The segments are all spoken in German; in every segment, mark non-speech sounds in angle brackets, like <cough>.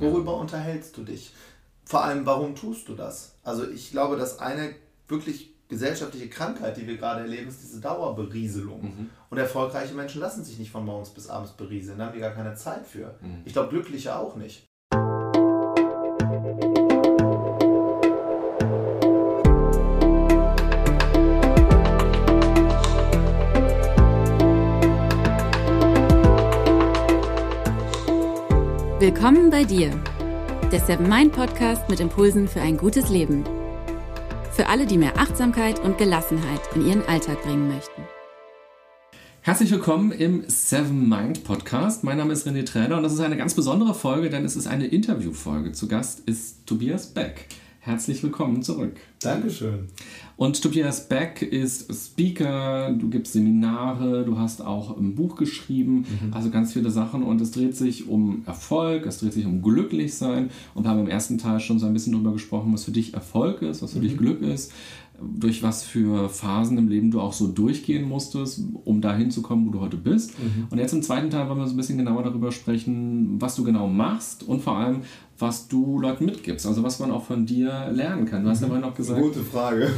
Worüber unterhältst du dich? Vor allem, warum tust du das? Also ich glaube, dass eine wirklich gesellschaftliche Krankheit, die wir gerade erleben, ist diese Dauerberieselung. Mhm. Und erfolgreiche Menschen lassen sich nicht von morgens bis abends berieseln, da haben die gar keine Zeit für. Mhm. Ich glaube, glückliche auch nicht. Willkommen bei dir, der Seven Mind Podcast mit Impulsen für ein gutes Leben. Für alle, die mehr Achtsamkeit und Gelassenheit in ihren Alltag bringen möchten. Herzlich willkommen im Seven Mind Podcast. Mein Name ist René Träder und das ist eine ganz besondere Folge, denn es ist eine Interviewfolge. Zu Gast ist Tobias Beck. Herzlich willkommen zurück. Dankeschön. Und Tobias Beck ist Speaker, du gibst Seminare, du hast auch ein Buch geschrieben, mhm. also ganz viele Sachen. Und es dreht sich um Erfolg, es dreht sich um Glücklichsein. Und wir haben im ersten Teil schon so ein bisschen darüber gesprochen, was für dich Erfolg ist, was für mhm. dich Glück ist durch was für Phasen im Leben du auch so durchgehen musstest, um dahin zu kommen, wo du heute bist. Mhm. Und jetzt im zweiten Teil wollen wir so ein bisschen genauer darüber sprechen, was du genau machst und vor allem, was du Leuten mitgibst, also was man auch von dir lernen kann. Du hast ja vorhin noch gesagt. Gute Frage.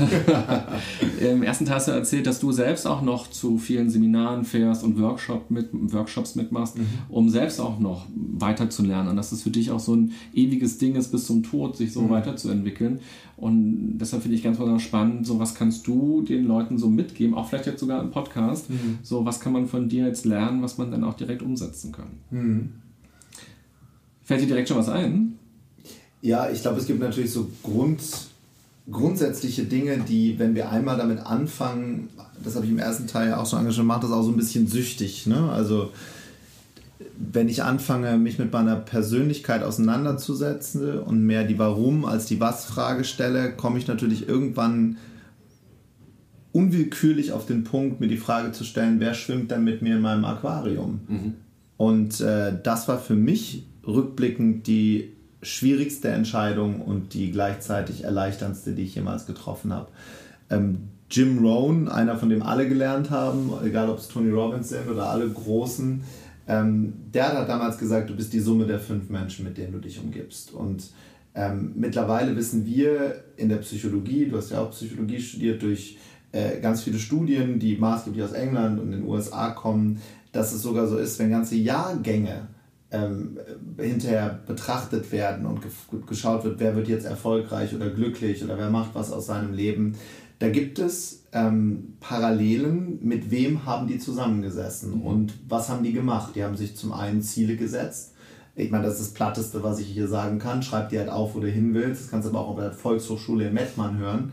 <laughs> Im ersten Teil hast du erzählt, dass du selbst auch noch zu vielen Seminaren fährst und Workshop mit, Workshops mitmachst, mhm. um selbst auch noch weiterzulernen. Und dass es für dich auch so ein ewiges Ding ist, bis zum Tod sich so mhm. weiterzuentwickeln. Und deshalb finde ich ganz besonders spannend, so was kannst du den Leuten so mitgeben, auch vielleicht jetzt sogar im Podcast, mhm. so was kann man von dir jetzt lernen, was man dann auch direkt umsetzen kann. Fällt dir direkt schon was ein? Ja, ich glaube, es gibt natürlich so Grund, grundsätzliche Dinge, die, wenn wir einmal damit anfangen, das habe ich im ersten Teil ja auch schon angeschaut, macht das auch so ein bisschen süchtig. Ne? Also wenn ich anfange, mich mit meiner Persönlichkeit auseinanderzusetzen und mehr die Warum als die Was-Frage stelle, komme ich natürlich irgendwann unwillkürlich auf den Punkt, mir die Frage zu stellen, wer schwimmt denn mit mir in meinem Aquarium? Mhm. Und äh, das war für mich rückblickend die schwierigste Entscheidung und die gleichzeitig erleichterndste, die ich jemals getroffen habe. Ähm, Jim Rohn, einer von dem alle gelernt haben, egal ob es Tony Robbins sind oder alle Großen, ähm, der hat damals gesagt, du bist die Summe der fünf Menschen, mit denen du dich umgibst. Und ähm, mittlerweile wissen wir in der Psychologie, du hast ja auch Psychologie studiert, durch äh, ganz viele Studien, die maßgeblich aus England und den USA kommen, dass es sogar so ist, wenn ganze Jahrgänge ähm, hinterher betrachtet werden und geschaut wird, wer wird jetzt erfolgreich oder glücklich oder wer macht was aus seinem Leben. Da gibt es ähm, Parallelen, mit wem haben die zusammengesessen mhm. und was haben die gemacht. Die haben sich zum einen Ziele gesetzt. Ich meine, das ist das Platteste, was ich hier sagen kann. Schreib dir halt auf, wo du hin willst. Das kannst du aber auch auf der Volkshochschule in Mettmann hören.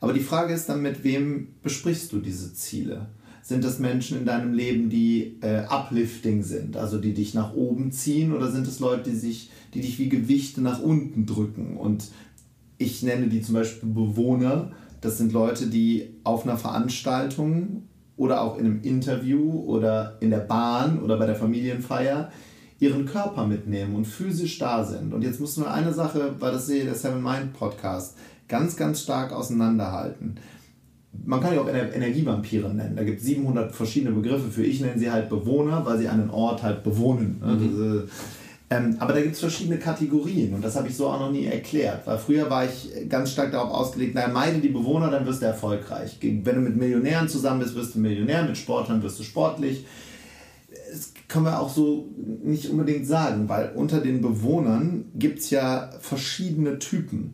Aber die Frage ist dann, mit wem besprichst du diese Ziele? Sind das Menschen in deinem Leben, die äh, uplifting sind, also die dich nach oben ziehen, oder sind es Leute, die, sich, die dich wie Gewichte nach unten drücken? Und ich nenne die zum Beispiel Bewohner. Das sind Leute, die auf einer Veranstaltung oder auch in einem Interview oder in der Bahn oder bei der Familienfeier ihren Körper mitnehmen und physisch da sind. Und jetzt musst du nur eine Sache, weil das sehe der Seven Mind Podcast, ganz, ganz stark auseinanderhalten man kann ja auch Energievampire nennen. Da gibt es 700 verschiedene Begriffe für. Ich nenne sie halt Bewohner, weil sie einen Ort halt bewohnen. Ne? Mhm. Diese, ähm, aber da gibt es verschiedene Kategorien und das habe ich so auch noch nie erklärt. Weil früher war ich ganz stark darauf ausgelegt, naja, meide die Bewohner, dann wirst du erfolgreich. Wenn du mit Millionären zusammen bist, wirst du Millionär, mit Sportlern wirst du sportlich. Das können wir auch so nicht unbedingt sagen, weil unter den Bewohnern gibt es ja verschiedene Typen.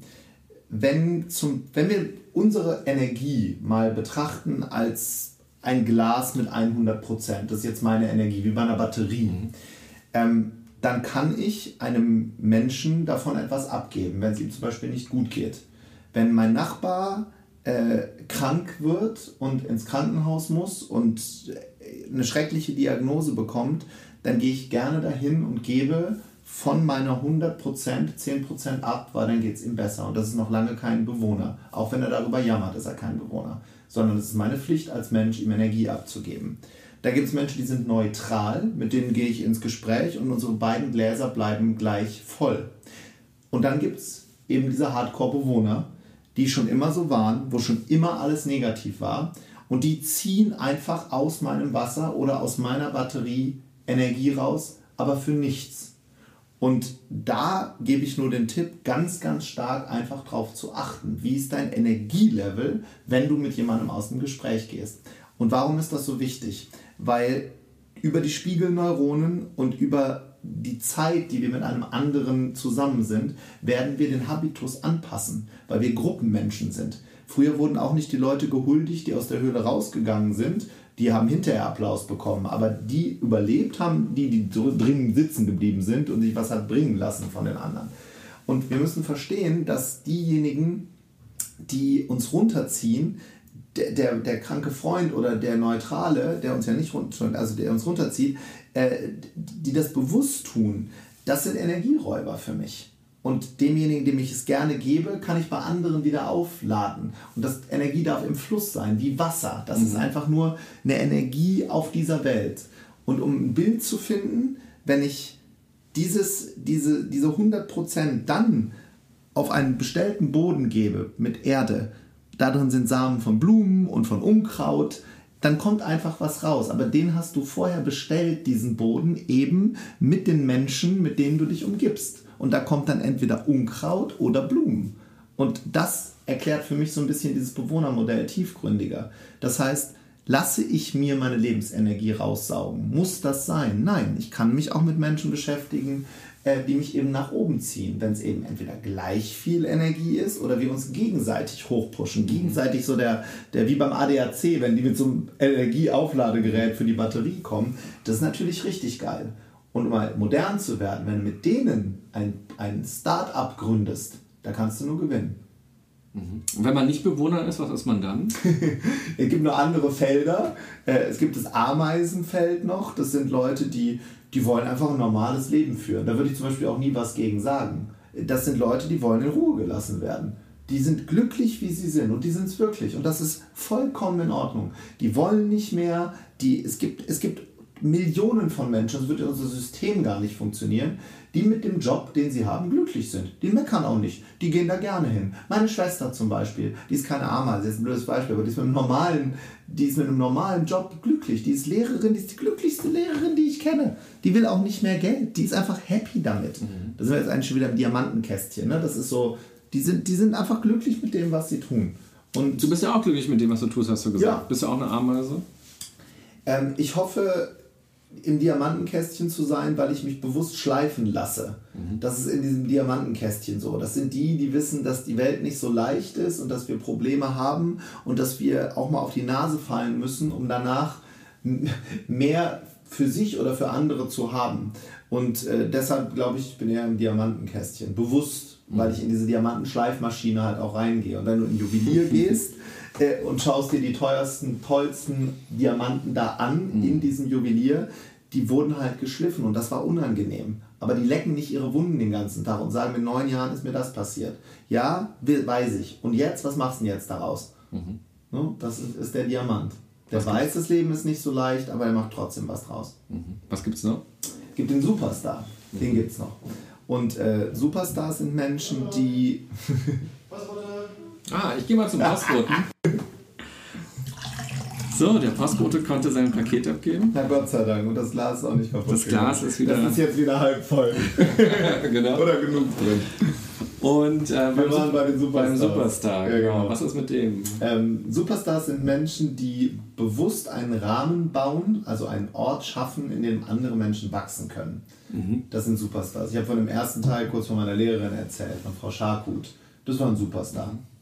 Wenn, zum, wenn wir unsere Energie mal betrachten als ein Glas mit 100 Prozent, das ist jetzt meine Energie, wie bei einer Batterie, mhm. ähm, dann kann ich einem Menschen davon etwas abgeben, wenn es ihm zum Beispiel nicht gut geht. Wenn mein Nachbar äh, krank wird und ins Krankenhaus muss und eine schreckliche Diagnose bekommt, dann gehe ich gerne dahin und gebe von meiner 100% 10% ab, weil dann geht es ihm besser. Und das ist noch lange kein Bewohner. Auch wenn er darüber jammert, ist er kein Bewohner. Sondern es ist meine Pflicht als Mensch, ihm Energie abzugeben. Da gibt es Menschen, die sind neutral, mit denen gehe ich ins Gespräch und unsere beiden Gläser bleiben gleich voll. Und dann gibt es eben diese Hardcore-Bewohner, die schon immer so waren, wo schon immer alles negativ war. Und die ziehen einfach aus meinem Wasser oder aus meiner Batterie Energie raus, aber für nichts. Und da gebe ich nur den Tipp, ganz, ganz stark einfach darauf zu achten. Wie ist dein Energielevel, wenn du mit jemandem aus dem Gespräch gehst? Und warum ist das so wichtig? Weil über die Spiegelneuronen und über die Zeit, die wir mit einem anderen zusammen sind, werden wir den Habitus anpassen, weil wir Gruppenmenschen sind. Früher wurden auch nicht die Leute gehuldigt, die aus der Höhle rausgegangen sind. Die haben hinterher Applaus bekommen, aber die überlebt haben, die, die dringend sitzen geblieben sind und sich was hat bringen lassen von den anderen. Und wir müssen verstehen, dass diejenigen, die uns runterziehen, der, der, der kranke Freund oder der Neutrale, der uns ja nicht runter, also der uns runterzieht, äh, die das bewusst tun, das sind Energieräuber für mich. Und demjenigen, dem ich es gerne gebe, kann ich bei anderen wieder aufladen. Und das Energie darf im Fluss sein, wie Wasser. Das mhm. ist einfach nur eine Energie auf dieser Welt. Und um ein Bild zu finden, wenn ich dieses, diese, diese 100% dann auf einen bestellten Boden gebe mit Erde, da drin sind Samen von Blumen und von Unkraut, dann kommt einfach was raus. Aber den hast du vorher bestellt, diesen Boden, eben mit den Menschen, mit denen du dich umgibst. Und da kommt dann entweder Unkraut oder Blumen. Und das erklärt für mich so ein bisschen dieses Bewohnermodell tiefgründiger. Das heißt, lasse ich mir meine Lebensenergie raussaugen? Muss das sein? Nein, ich kann mich auch mit Menschen beschäftigen, äh, die mich eben nach oben ziehen, wenn es eben entweder gleich viel Energie ist oder wir uns gegenseitig hochpushen. Gegenseitig so der, der wie beim ADAC, wenn die mit so einem Energieaufladegerät für die Batterie kommen, das ist natürlich richtig geil. Und um mal modern zu werden, wenn du mit denen ein, ein Start-up gründest, da kannst du nur gewinnen. Mhm. Und wenn man nicht Bewohner ist, was ist man dann? <laughs> es gibt nur andere Felder. Äh, es gibt das Ameisenfeld noch. Das sind Leute, die die wollen einfach ein normales Leben führen. Da würde ich zum Beispiel auch nie was gegen sagen. Das sind Leute, die wollen in Ruhe gelassen werden. Die sind glücklich, wie sie sind und die sind es wirklich. Und das ist vollkommen in Ordnung. Die wollen nicht mehr, die, es, gibt, es gibt Millionen von Menschen, das würde unser System gar nicht funktionieren, die mit dem Job, den sie haben, glücklich sind. Die meckern auch nicht. Die gehen da gerne hin. Meine Schwester zum Beispiel, die ist keine Ameise, ist ein blödes Beispiel, aber die ist mit einem normalen, die ist mit einem normalen Job glücklich. Die ist Lehrerin, die ist die glücklichste Lehrerin, die ich kenne. Die will auch nicht mehr Geld. Die ist einfach happy damit. Mhm. Da sind wir jetzt eigentlich schon wieder im Diamantenkästchen. Ne? Das ist so, die sind, die sind einfach glücklich mit dem, was sie tun. Und du bist ja auch glücklich mit dem, was du tust, hast du gesagt. Ja. Bist du auch eine Ameise? Ähm, ich hoffe, im Diamantenkästchen zu sein, weil ich mich bewusst schleifen lasse. Mhm. Das ist in diesem Diamantenkästchen so. Das sind die, die wissen, dass die Welt nicht so leicht ist und dass wir Probleme haben und dass wir auch mal auf die Nase fallen müssen, um danach <laughs> mehr für sich oder für andere zu haben. Und äh, deshalb glaube ich, ich bin eher im Diamantenkästchen. Bewusst, mhm. weil ich in diese Diamantenschleifmaschine halt auch reingehe. Und wenn du in Juwelier <laughs> gehst, äh, und schaust dir die teuersten, tollsten Diamanten da an mhm. in diesem Juwelier, die wurden halt geschliffen und das war unangenehm. Aber die lecken nicht ihre Wunden den ganzen Tag und sagen, mit neun Jahren ist mir das passiert. Ja, weiß ich. Und jetzt, was machst du denn jetzt daraus? Mhm. No, das ist der Diamant. Der was weiß, das Leben ist nicht so leicht, aber er macht trotzdem was draus. Mhm. Was gibt's noch? Gibt den Superstar. Mhm. Den gibt's noch. Und äh, Superstars sind Menschen, die. Ah, ich gehe mal zum Passboten. So, der Postbote konnte sein Paket abgeben. Na Gott sei Dank. Und das Glas ist auch nicht kaputt. Das Glas ist wieder. Das ist jetzt wieder halb voll. <laughs> genau. Oder genug drin. Und äh, wir waren bei den Superstars. Beim Superstar, ja, genau. Was ist mit dem? Ähm, Superstars sind Menschen, die bewusst einen Rahmen bauen, also einen Ort schaffen, in dem andere Menschen wachsen können. Mhm. Das sind Superstars. Ich habe von dem ersten Teil kurz von meiner Lehrerin erzählt, von Frau Scharkut. Das war ein Superstar. Mhm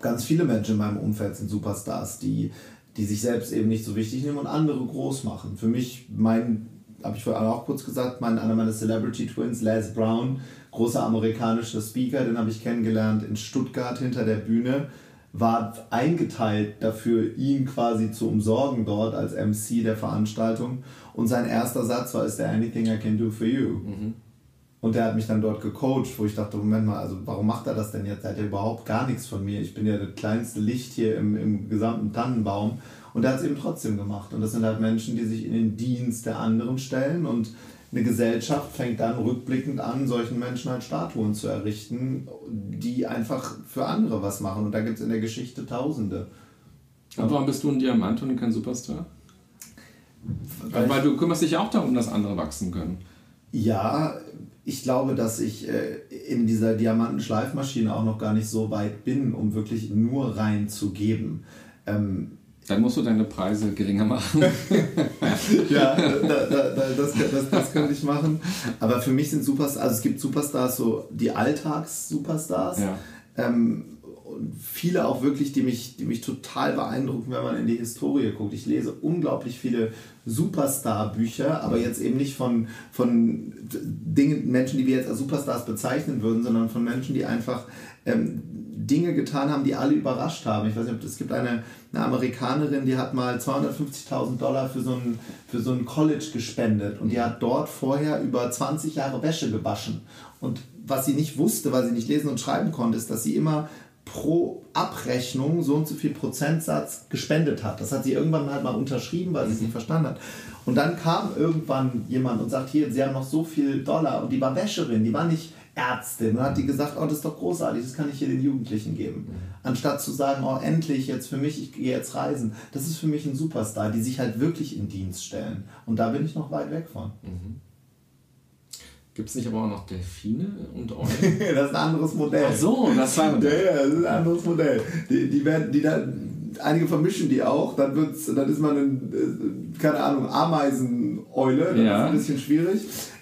ganz viele Menschen in meinem Umfeld sind Superstars, die, die sich selbst eben nicht so wichtig nehmen und andere groß machen. Für mich, mein, habe ich vorhin auch kurz gesagt, mein, einer meiner Celebrity Twins, Les Brown, großer amerikanischer Speaker, den habe ich kennengelernt in Stuttgart hinter der Bühne, war eingeteilt dafür, ihn quasi zu umsorgen dort als MC der Veranstaltung. Und sein erster Satz war, ist there anything I can do for you? Mhm. Und der hat mich dann dort gecoacht, wo ich dachte, Moment mal, also warum macht er das denn jetzt? Er hat ja überhaupt gar nichts von mir. Ich bin ja das kleinste Licht hier im, im gesamten Tannenbaum. Und er hat es eben trotzdem gemacht. Und das sind halt Menschen, die sich in den Dienst der anderen stellen. Und eine Gesellschaft fängt dann rückblickend an, solchen Menschen halt Statuen zu errichten, die einfach für andere was machen. Und da gibt es in der Geschichte Tausende. Und warum bist du ein Diamant und kein Superstar? Weil, weil du kümmerst dich ja auch darum, dass andere wachsen können. Ja, ich glaube, dass ich äh, in dieser Diamantenschleifmaschine auch noch gar nicht so weit bin, um wirklich nur reinzugeben. Ähm, dann musst du deine Preise geringer machen. <laughs> ja, da, da, da, das, das, das könnte ich machen. Aber für mich sind Superstars, also es gibt Superstars, so die Alltags-Superstars. Ja. Ähm, viele auch wirklich, die mich, die mich total beeindrucken, wenn man in die Historie guckt. Ich lese unglaublich viele Superstar-Bücher, aber jetzt eben nicht von, von Dingen, Menschen, die wir jetzt als Superstars bezeichnen würden, sondern von Menschen, die einfach ähm, Dinge getan haben, die alle überrascht haben. Ich weiß nicht, es gibt eine, eine Amerikanerin, die hat mal 250.000 Dollar für so, ein, für so ein College gespendet und die hat dort vorher über 20 Jahre Wäsche gewaschen. Und was sie nicht wusste, weil sie nicht lesen und schreiben konnte, ist, dass sie immer pro Abrechnung so und so viel Prozentsatz gespendet hat. Das hat sie irgendwann halt mal unterschrieben, weil sie es nicht verstanden hat. Und dann kam irgendwann jemand und sagt, hier, sie haben noch so viel Dollar. Und die war Wäscherin, die war nicht Ärztin. Und hat die gesagt, oh, das ist doch großartig, das kann ich hier den Jugendlichen geben. Mhm. Anstatt zu sagen, oh, endlich jetzt für mich, ich gehe jetzt reisen. Das ist für mich ein Superstar, die sich halt wirklich in Dienst stellen. Und da bin ich noch weit weg von. Mhm. Gibt es nicht aber auch noch Delfine und <laughs> Eulen? das ist ein anderes Modell. Ach so, das war Ja, ja, das ist ein anderes Modell. Die, die werden, die da, einige vermischen die auch, dann, wird's, dann ist man, ein, äh, keine Ahnung, Ameiseneule, das ja. ist ein bisschen schwierig.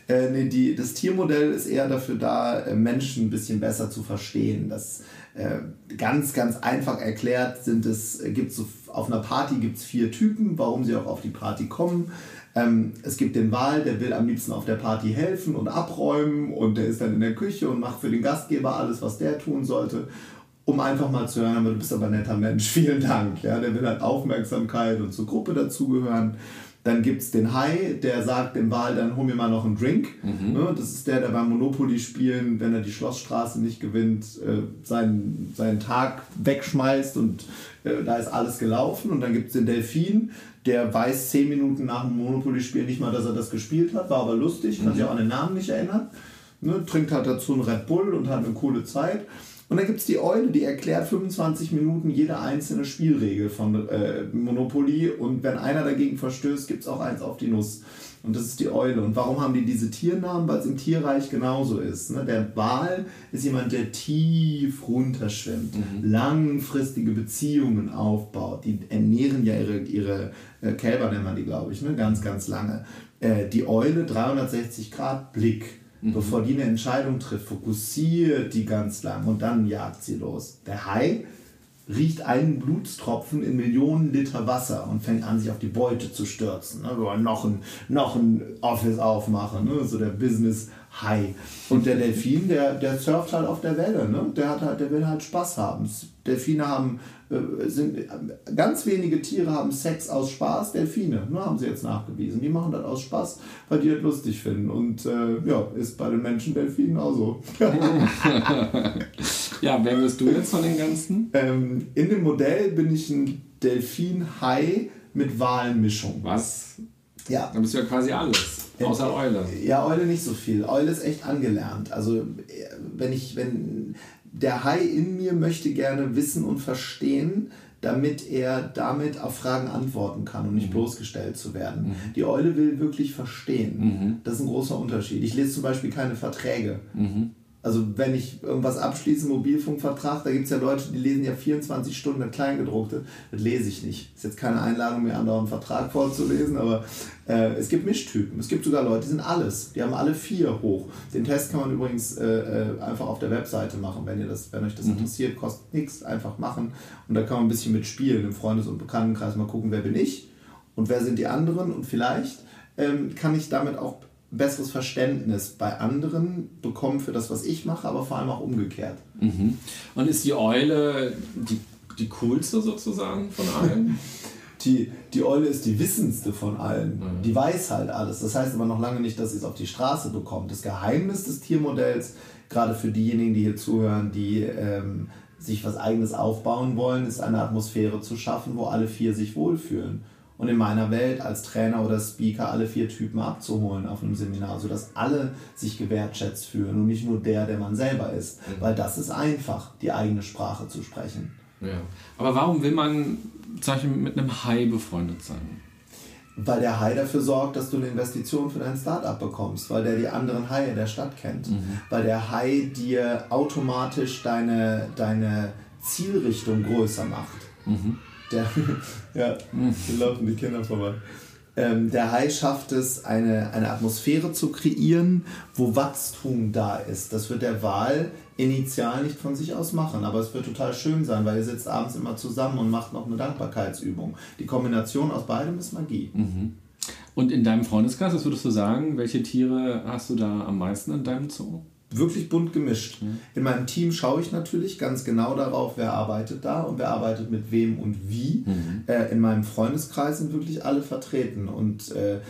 Äh, nee, die, das Tiermodell ist eher dafür da, äh, Menschen ein bisschen besser zu verstehen. Das äh, ganz, ganz einfach erklärt sind es, äh, gibt so, auf einer Party gibt es vier Typen, warum sie auch auf die Party kommen. Ähm, es gibt den Wal, der will am liebsten auf der Party helfen und abräumen und der ist dann in der Küche und macht für den Gastgeber alles, was der tun sollte, um einfach mal zu hören, du bist aber ein netter Mensch, <laughs> vielen Dank. Ja, der will halt Aufmerksamkeit und zur Gruppe dazugehören. Dann gibt es den Hai, der sagt dem Wal, dann hol mir mal noch einen Drink. Mhm. Ne, das ist der, der beim Monopoly spielen, wenn er die Schlossstraße nicht gewinnt, äh, seinen, seinen Tag wegschmeißt und äh, da ist alles gelaufen. Und dann gibt es den Delfin, der weiß zehn Minuten nach dem Monopoly-Spiel nicht mal, dass er das gespielt hat, war aber lustig, kann mhm. sich auch an den Namen nicht erinnern. Ne, trinkt halt dazu einen Red Bull und hat eine coole Zeit. Und dann gibt es die Eule, die erklärt 25 Minuten jede einzelne Spielregel von äh, Monopoly und wenn einer dagegen verstößt, gibt es auch eins auf die Nuss. Und das ist die Eule. Und warum haben die diese Tiernamen? Weil es im Tierreich genauso ist. Ne? Der Wal ist jemand, der tief runterschwimmt, mhm. langfristige Beziehungen aufbaut. Die ernähren ja ihre, ihre äh, Kälber, nennt man die, glaube ich, ne? ganz, ganz lange. Äh, die Eule, 360 Grad Blick Mhm. Bevor die eine Entscheidung trifft, fokussiert die ganz lang und dann jagt sie los. Der Hai riecht einen Blutstropfen in Millionen Liter Wasser und fängt an, sich auf die Beute zu stürzen. Ne? Wir wollen noch ein, noch ein Office aufmachen, ne? so der Business Hai. Und der Delfin, der, der surft halt auf der Welle, ne? der, hat halt, der will halt Spaß haben. Delfine haben äh, sind, ganz wenige Tiere haben Sex aus Spaß, Delfine, ne, haben sie jetzt nachgewiesen. Die machen das aus Spaß, weil die das lustig finden. Und äh, ja, ist bei den Menschen Delfinen auch so. <laughs> ja, wer bist du jetzt von den ganzen? Ähm, in dem Modell bin ich ein Delfin-Hai mit Walenmischung. Was? Ja. Dann bist du ja quasi alles. Außer Eule. Ja, Eule nicht so viel. Eule ist echt angelernt. Also wenn ich, wenn der Hai in mir möchte gerne wissen und verstehen, damit er damit auf Fragen antworten kann und nicht mhm. bloßgestellt zu werden. Mhm. Die Eule will wirklich verstehen. Mhm. Das ist ein großer Unterschied. Ich lese zum Beispiel keine Verträge. Also wenn ich irgendwas abschließe, Mobilfunkvertrag, da gibt es ja Leute, die lesen ja 24 Stunden das Kleingedruckte. Das lese ich nicht. Ist jetzt keine Einladung, mir andauernd einen Vertrag vorzulesen, aber äh, es gibt Mischtypen. Es gibt sogar Leute, die sind alles. Die haben alle vier hoch. Den Test kann man übrigens äh, äh einfach auf der Webseite machen, wenn, ihr das, wenn euch das mhm. interessiert. Kostet nichts, einfach machen. Und da kann man ein bisschen mitspielen im Freundes- und Bekanntenkreis. Mal gucken, wer bin ich und wer sind die anderen. Und vielleicht ähm, kann ich damit auch besseres Verständnis bei anderen bekommen für das, was ich mache, aber vor allem auch umgekehrt. Mhm. Und ist die Eule die, die coolste sozusagen von allen? <laughs> die, die Eule ist die wissendste von allen. Mhm. Die weiß halt alles. Das heißt aber noch lange nicht, dass sie es auf die Straße bekommt. Das Geheimnis des Tiermodells, gerade für diejenigen, die hier zuhören, die ähm, sich was Eigenes aufbauen wollen, ist eine Atmosphäre zu schaffen, wo alle vier sich wohlfühlen und in meiner Welt als Trainer oder Speaker alle vier Typen abzuholen auf einem Seminar, sodass alle sich gewertschätzt fühlen und nicht nur der, der man selber ist. Mhm. Weil das ist einfach, die eigene Sprache zu sprechen. Ja. Aber warum will man zum Beispiel mit einem Hai befreundet sein? Weil der Hai dafür sorgt, dass du eine Investition für dein Startup bekommst, weil der die anderen Haie der Stadt kennt, mhm. weil der Hai dir automatisch deine, deine Zielrichtung größer macht. Mhm. Der, <laughs> ja, hier laufen die Kinder vorbei. Ähm, der Hai schafft es, eine, eine Atmosphäre zu kreieren, wo Wachstum da ist. Das wird der Wal initial nicht von sich aus machen, aber es wird total schön sein, weil ihr sitzt abends immer zusammen und macht noch eine Dankbarkeitsübung. Die Kombination aus beidem ist Magie. Mhm. Und in deinem Freundeskreis, was würdest du sagen, welche Tiere hast du da am meisten in deinem Zoo? Wirklich bunt gemischt. Mhm. In meinem Team schaue ich natürlich ganz genau darauf, wer arbeitet da und wer arbeitet mit wem und wie. Mhm. Äh, in meinem Freundeskreis sind wirklich alle vertreten und äh,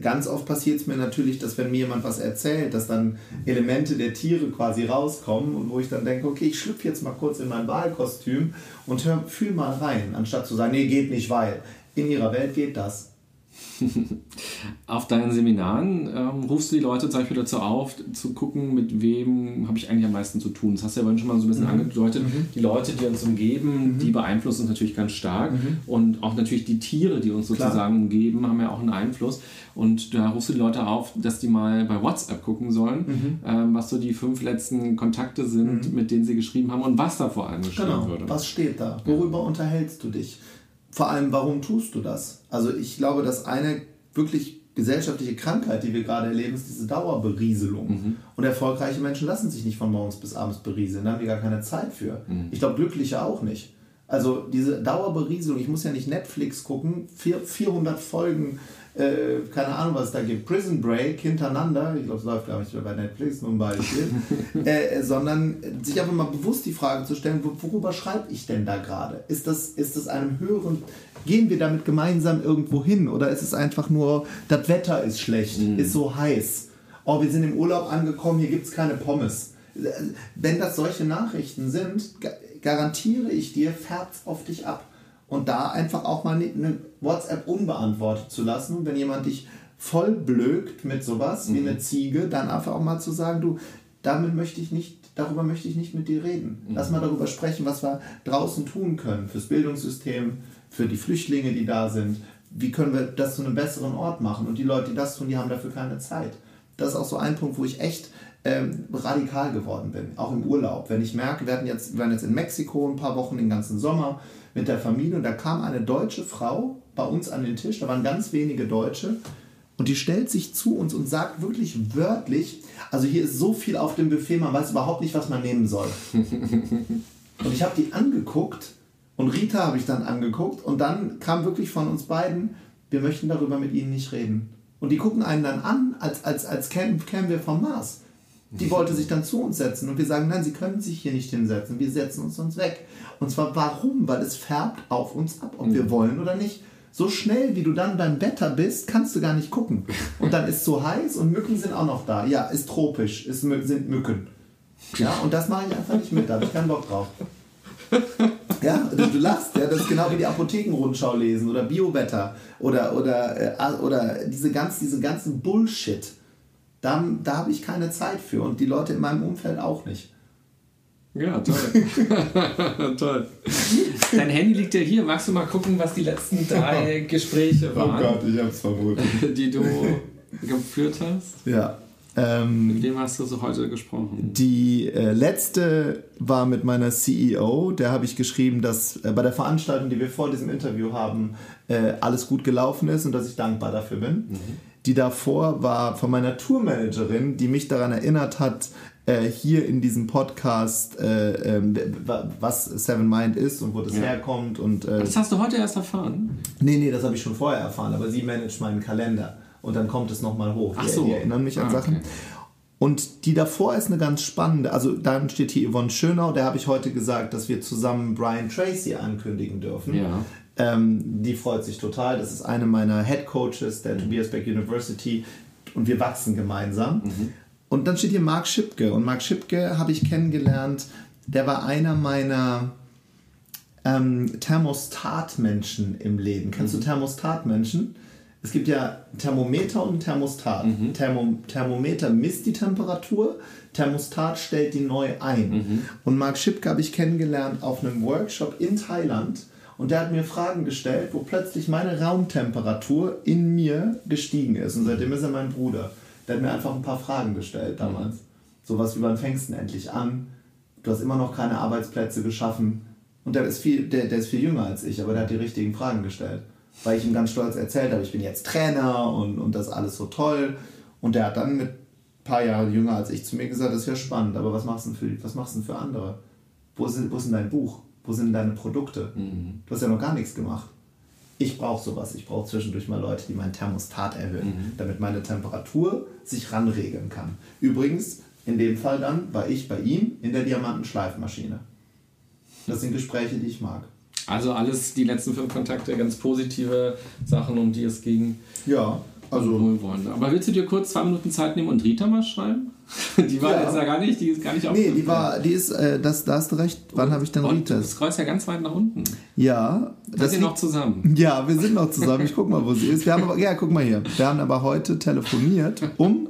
ganz oft passiert es mir natürlich, dass wenn mir jemand was erzählt, dass dann Elemente der Tiere quasi rauskommen und wo ich dann denke, okay, ich schlüpfe jetzt mal kurz in mein Wahlkostüm und hör, fühl mal rein, anstatt zu sagen, nee, geht nicht, weil in ihrer Welt geht das. <laughs> auf deinen Seminaren ähm, rufst du die Leute zum Beispiel dazu auf, zu gucken, mit wem habe ich eigentlich am meisten zu tun. Das hast du ja vorhin schon mal so ein bisschen mhm. angedeutet. Mhm. Die Leute, die uns umgeben, mhm. die beeinflussen uns natürlich ganz stark. Mhm. Und auch natürlich die Tiere, die uns sozusagen Klar. umgeben, haben ja auch einen Einfluss. Und da rufst du die Leute auf, dass die mal bei WhatsApp gucken sollen, mhm. ähm, was so die fünf letzten Kontakte sind, mhm. mit denen sie geschrieben haben und was da vor allem geschrieben genau. würde. Was steht da? Worüber ja. unterhältst du dich? Vor allem, warum tust du das? Also ich glaube, dass eine wirklich gesellschaftliche Krankheit, die wir gerade erleben, ist diese Dauerberieselung. Mhm. Und erfolgreiche Menschen lassen sich nicht von morgens bis abends berieseln, da haben die gar keine Zeit für. Mhm. Ich glaube, glückliche auch nicht. Also diese Dauerberieselung, ich muss ja nicht Netflix gucken, 400 Folgen äh, keine Ahnung, was es da gibt, Prison Break hintereinander, ich glaube, es läuft gar nicht mehr bei Netflix, nur ein Beispiel, <laughs> äh, sondern sich einfach mal bewusst die Frage zu stellen, worüber schreibe ich denn da gerade? Ist das, ist das einem höheren, gehen wir damit gemeinsam irgendwo hin oder ist es einfach nur, das Wetter ist schlecht, mhm. ist so heiß, oh, wir sind im Urlaub angekommen, hier gibt es keine Pommes. Wenn das solche Nachrichten sind, garantiere ich dir, färbt es auf dich ab und da einfach auch mal eine WhatsApp unbeantwortet zu lassen. Und wenn jemand dich voll blökt mit sowas mhm. wie eine Ziege, dann einfach auch mal zu sagen, du, damit möchte ich nicht, darüber möchte ich nicht mit dir reden. Mhm. Lass mal darüber sprechen, was wir draußen tun können fürs Bildungssystem, für die Flüchtlinge, die da sind. Wie können wir das zu einem besseren Ort machen? Und die Leute, die das tun, die haben dafür keine Zeit. Das ist auch so ein Punkt, wo ich echt ähm, radikal geworden bin, auch im Urlaub. Wenn ich merke, wir, hatten jetzt, wir waren jetzt in Mexiko ein paar Wochen den ganzen Sommer, mit der Familie und da kam eine deutsche Frau bei uns an den Tisch, da waren ganz wenige Deutsche und die stellt sich zu uns und sagt wirklich wörtlich, also hier ist so viel auf dem Buffet, man weiß überhaupt nicht, was man nehmen soll. <laughs> und ich habe die angeguckt und Rita habe ich dann angeguckt und dann kam wirklich von uns beiden, wir möchten darüber mit Ihnen nicht reden. Und die gucken einen dann an, als, als, als kämen, kämen wir vom Mars. Die wollte sich dann zu uns setzen und wir sagen, nein, sie können sich hier nicht hinsetzen, wir setzen uns uns weg. Und zwar warum? Weil es färbt auf uns ab, ob mhm. wir wollen oder nicht. So schnell, wie du dann beim Wetter bist, kannst du gar nicht gucken. Und dann ist es so heiß und Mücken sind auch noch da. Ja, ist tropisch, ist, sind Mücken. Ja, und das mache ich einfach nicht mit, da habe ich keinen Bock drauf. Ja, du, du lachst, ja, das ist genau wie die Apothekenrundschau lesen oder Biowetter oder, oder, äh, oder diese ganz, diesen ganzen Bullshit. Da, da habe ich keine Zeit für und die Leute in meinem Umfeld auch nicht. Ja, toll. <laughs> toll. Dein Handy liegt ja hier. Magst du mal gucken, was die letzten drei Gespräche oh waren? Oh Gott, ich hab's verboten. <laughs> Die du geführt hast? Ja. Ähm, mit wem hast du so heute gesprochen? Die äh, letzte war mit meiner CEO. Der habe ich geschrieben, dass äh, bei der Veranstaltung, die wir vor diesem Interview haben, äh, alles gut gelaufen ist und dass ich dankbar dafür bin. Mhm. Die davor war von meiner Tourmanagerin, die mich daran erinnert hat, äh, hier in diesem Podcast, äh, äh, was Seven Mind ist und wo das ja. herkommt. Und, äh, das hast du heute erst erfahren? Nee, nee, das habe ich schon vorher erfahren, aber sie managt meinen Kalender und dann kommt es nochmal hoch. Ach so. Die, erinnern mich an ah, Sachen. Okay. Und die davor ist eine ganz spannende, also dann steht hier Yvonne Schönau, der habe ich heute gesagt, dass wir zusammen Brian Tracy ankündigen dürfen. Ja. Ähm, die freut sich total. Das ist eine meiner Head Coaches der mhm. Tobias Beck University und wir wachsen gemeinsam. Mhm. Und dann steht hier Mark Schipke. Und Mark Schipke habe ich kennengelernt. Der war einer meiner ähm, Thermostatmenschen im Leben. Kennst mhm. du Thermostatmenschen? Es gibt ja Thermometer und Thermostat. Mhm. Thermo Thermometer misst die Temperatur, Thermostat stellt die neu ein. Mhm. Und Mark Schipke habe ich kennengelernt auf einem Workshop in Thailand Und der hat mir Fragen gestellt, wo plötzlich meine Raumtemperatur in mir gestiegen ist. Und seitdem ist er mein Bruder. Der hat mir einfach ein paar Fragen gestellt damals. Sowas wie, wann fängst du denn endlich an? Du hast immer noch keine Arbeitsplätze geschaffen. Und der ist, viel, der, der ist viel jünger als ich, aber der hat die richtigen Fragen gestellt. Weil ich ihm ganz stolz erzählt habe, ich bin jetzt Trainer und, und das alles so toll. Und der hat dann mit ein paar Jahre jünger als ich zu mir gesagt, das ist ja spannend, aber was machst du für, was machst du für andere? Wo ist, wo ist denn dein Buch? Wo sind deine Produkte? Mhm. Du hast ja noch gar nichts gemacht. Ich brauche sowas. Ich brauche zwischendurch mal Leute, die meinen Thermostat erhöhen, mhm. damit meine Temperatur sich ranregeln kann. Übrigens, in dem Fall dann war ich bei ihm in der Diamantenschleifmaschine. Das sind Gespräche, die ich mag. Also alles, die letzten fünf Kontakte, ganz positive Sachen, um die es ging. Ja, also. Wohlwollend. Aber willst du dir kurz zwei Minuten Zeit nehmen und Rita mal schreiben? <laughs> Die war ja. jetzt ja gar nicht, die ist gar nicht Nee, die war, die ist, äh, das, da hast du recht. Wann habe ich denn Rita? Du scrollst ja ganz weit nach unten. Ja. Wir sind noch zusammen. Ja, wir sind noch zusammen. Ich guck mal, wo sie ist. Wir haben aber, ja, guck mal hier. Wir haben aber heute telefoniert um,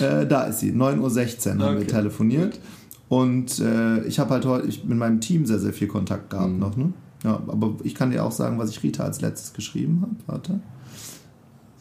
äh, da ist sie, 9.16 Uhr haben okay. wir telefoniert. Und äh, ich habe halt heute ich mit meinem Team sehr, sehr viel Kontakt gehabt mhm. noch. Ne? Ja, aber ich kann dir auch sagen, was ich Rita als letztes geschrieben habe. Warte.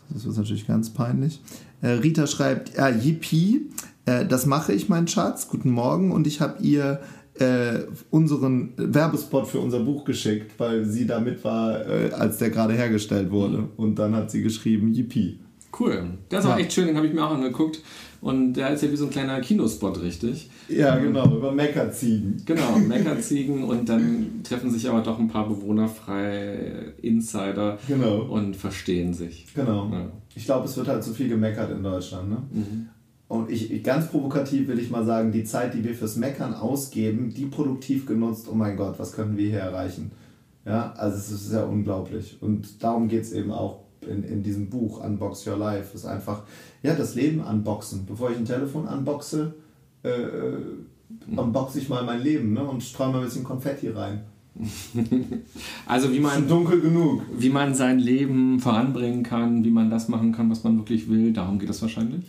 Das ist natürlich ganz peinlich. Äh, Rita schreibt, ja, Yippie, äh, das mache ich, mein Schatz. Guten Morgen. Und ich habe ihr äh, unseren Werbespot für unser Buch geschickt, weil sie da mit war, äh, als der gerade hergestellt wurde. Mhm. Und dann hat sie geschrieben, Yippie. Cool. Das war ja. echt schön, den habe ich mir auch angeguckt. Und der ist ja wie so ein kleiner Kinospot, richtig? Ja, genau, über Meckerziegen. Genau, Meckerziegen und dann treffen sich aber doch ein paar bewohnerfreie Insider genau. und verstehen sich. Genau. Ja. Ich glaube, es wird halt zu viel gemeckert in Deutschland. Ne? Mhm. Und ich, ganz provokativ will ich mal sagen, die Zeit, die wir fürs Meckern ausgeben, die produktiv genutzt, oh mein Gott, was können wir hier erreichen? Ja, also es ist ja unglaublich. Und darum geht es eben auch in, in diesem Buch Unbox Your Life. Ist einfach, ja, das Leben unboxen. Bevor ich ein Telefon unboxe, äh, äh unboxe ich mal mein Leben ne? und streue mal ein bisschen Konfetti rein. <laughs> also wie man dunkel genug. Wie man sein Leben voranbringen kann, wie man das machen kann, was man wirklich will, darum geht es wahrscheinlich.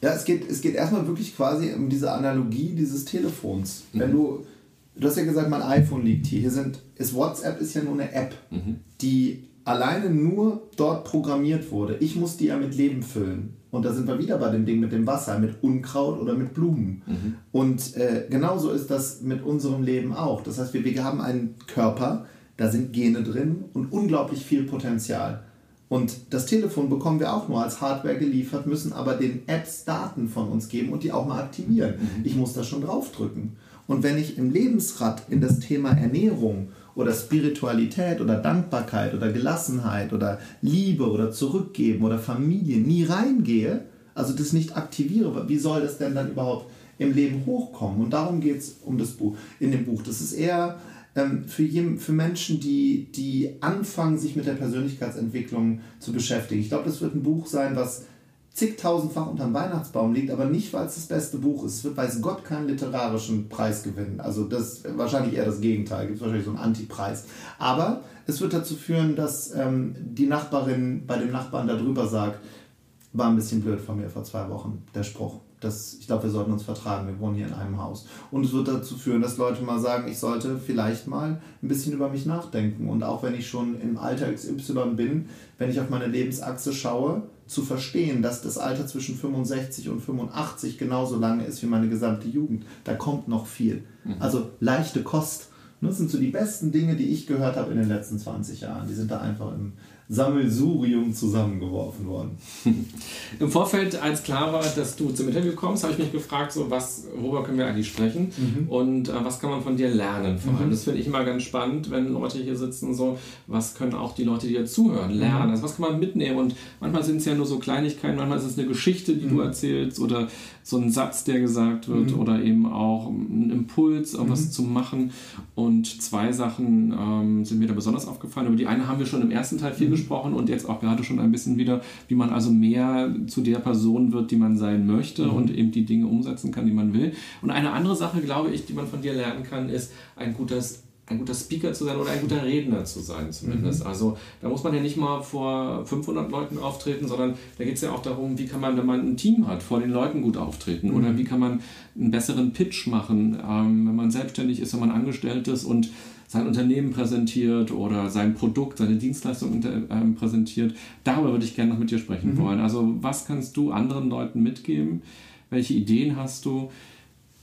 Ja, es geht, es geht erstmal wirklich quasi um diese Analogie dieses Telefons. Mhm. Wenn du, du hast ja gesagt, mein iPhone liegt hier. Hier sind, ist WhatsApp ist ja nur eine App, mhm. die alleine nur dort programmiert wurde. Ich muss die ja mit Leben füllen. Und da sind wir wieder bei dem Ding mit dem Wasser, mit Unkraut oder mit Blumen. Mhm. Und äh, genauso ist das mit unserem Leben auch. Das heißt, wir, wir haben einen Körper, da sind Gene drin und unglaublich viel Potenzial. Und das Telefon bekommen wir auch nur als Hardware geliefert, müssen aber den Apps Daten von uns geben und die auch mal aktivieren. Mhm. Ich muss da schon draufdrücken. Und wenn ich im Lebensrad in das Thema Ernährung oder Spiritualität oder Dankbarkeit oder Gelassenheit oder Liebe oder Zurückgeben oder Familie nie reingehe, also das nicht aktiviere, wie soll das denn dann überhaupt im Leben hochkommen? Und darum geht es um das Buch, in dem Buch. Das ist eher ähm, für, jem, für Menschen, die, die anfangen, sich mit der Persönlichkeitsentwicklung zu beschäftigen. Ich glaube, das wird ein Buch sein, was zigtausendfach unterm Weihnachtsbaum liegt, aber nicht, weil es das beste Buch ist. Es wird weiß Gott keinen literarischen Preis gewinnen. Also das wahrscheinlich eher das Gegenteil. Gibt es wahrscheinlich so einen Antipreis. Aber es wird dazu führen, dass ähm, die Nachbarin bei dem Nachbarn darüber sagt, war ein bisschen blöd von mir vor zwei Wochen, der Spruch. Das, ich glaube, wir sollten uns vertragen, wir wohnen hier in einem Haus. Und es wird dazu führen, dass Leute mal sagen, ich sollte vielleicht mal ein bisschen über mich nachdenken. Und auch wenn ich schon im Alter XY bin, wenn ich auf meine Lebensachse schaue, zu verstehen, dass das Alter zwischen 65 und 85 genauso lange ist wie meine gesamte Jugend. Da kommt noch viel. Mhm. Also leichte Kost. Das sind so die besten Dinge, die ich gehört habe in den letzten 20 Jahren. Die sind da einfach im, Sammelsurium zusammengeworfen worden. <laughs> Im Vorfeld, als klar war, dass du zum Interview kommst, habe ich mich gefragt, so was, worüber können wir eigentlich sprechen mhm. und äh, was kann man von dir lernen vor allem. Mhm. Das finde ich immer ganz spannend, wenn Leute hier sitzen, so was können auch die Leute, die dir zuhören, lernen. Mhm. Also was kann man mitnehmen und manchmal sind es ja nur so Kleinigkeiten, manchmal ist es eine Geschichte, die du mhm. erzählst oder so ein Satz, der gesagt wird mhm. oder eben auch ein Impuls, irgendwas zu machen und zwei Sachen ähm, sind mir da besonders aufgefallen. Über die eine haben wir schon im ersten Teil viel gesprochen und jetzt auch gerade schon ein bisschen wieder, wie man also mehr zu der Person wird, die man sein möchte mhm. und eben die Dinge umsetzen kann, die man will. Und eine andere Sache, glaube ich, die man von dir lernen kann, ist ein gutes ein guter Speaker zu sein oder ein guter Redner zu sein zumindest. Mhm. Also da muss man ja nicht mal vor 500 Leuten auftreten, sondern da geht es ja auch darum, wie kann man, wenn man ein Team hat, vor den Leuten gut auftreten mhm. oder wie kann man einen besseren Pitch machen, ähm, wenn man selbstständig ist, wenn man angestellt ist und sein Unternehmen präsentiert oder sein Produkt, seine Dienstleistung äh, präsentiert. Darüber würde ich gerne noch mit dir sprechen mhm. wollen. Also was kannst du anderen Leuten mitgeben? Welche Ideen hast du?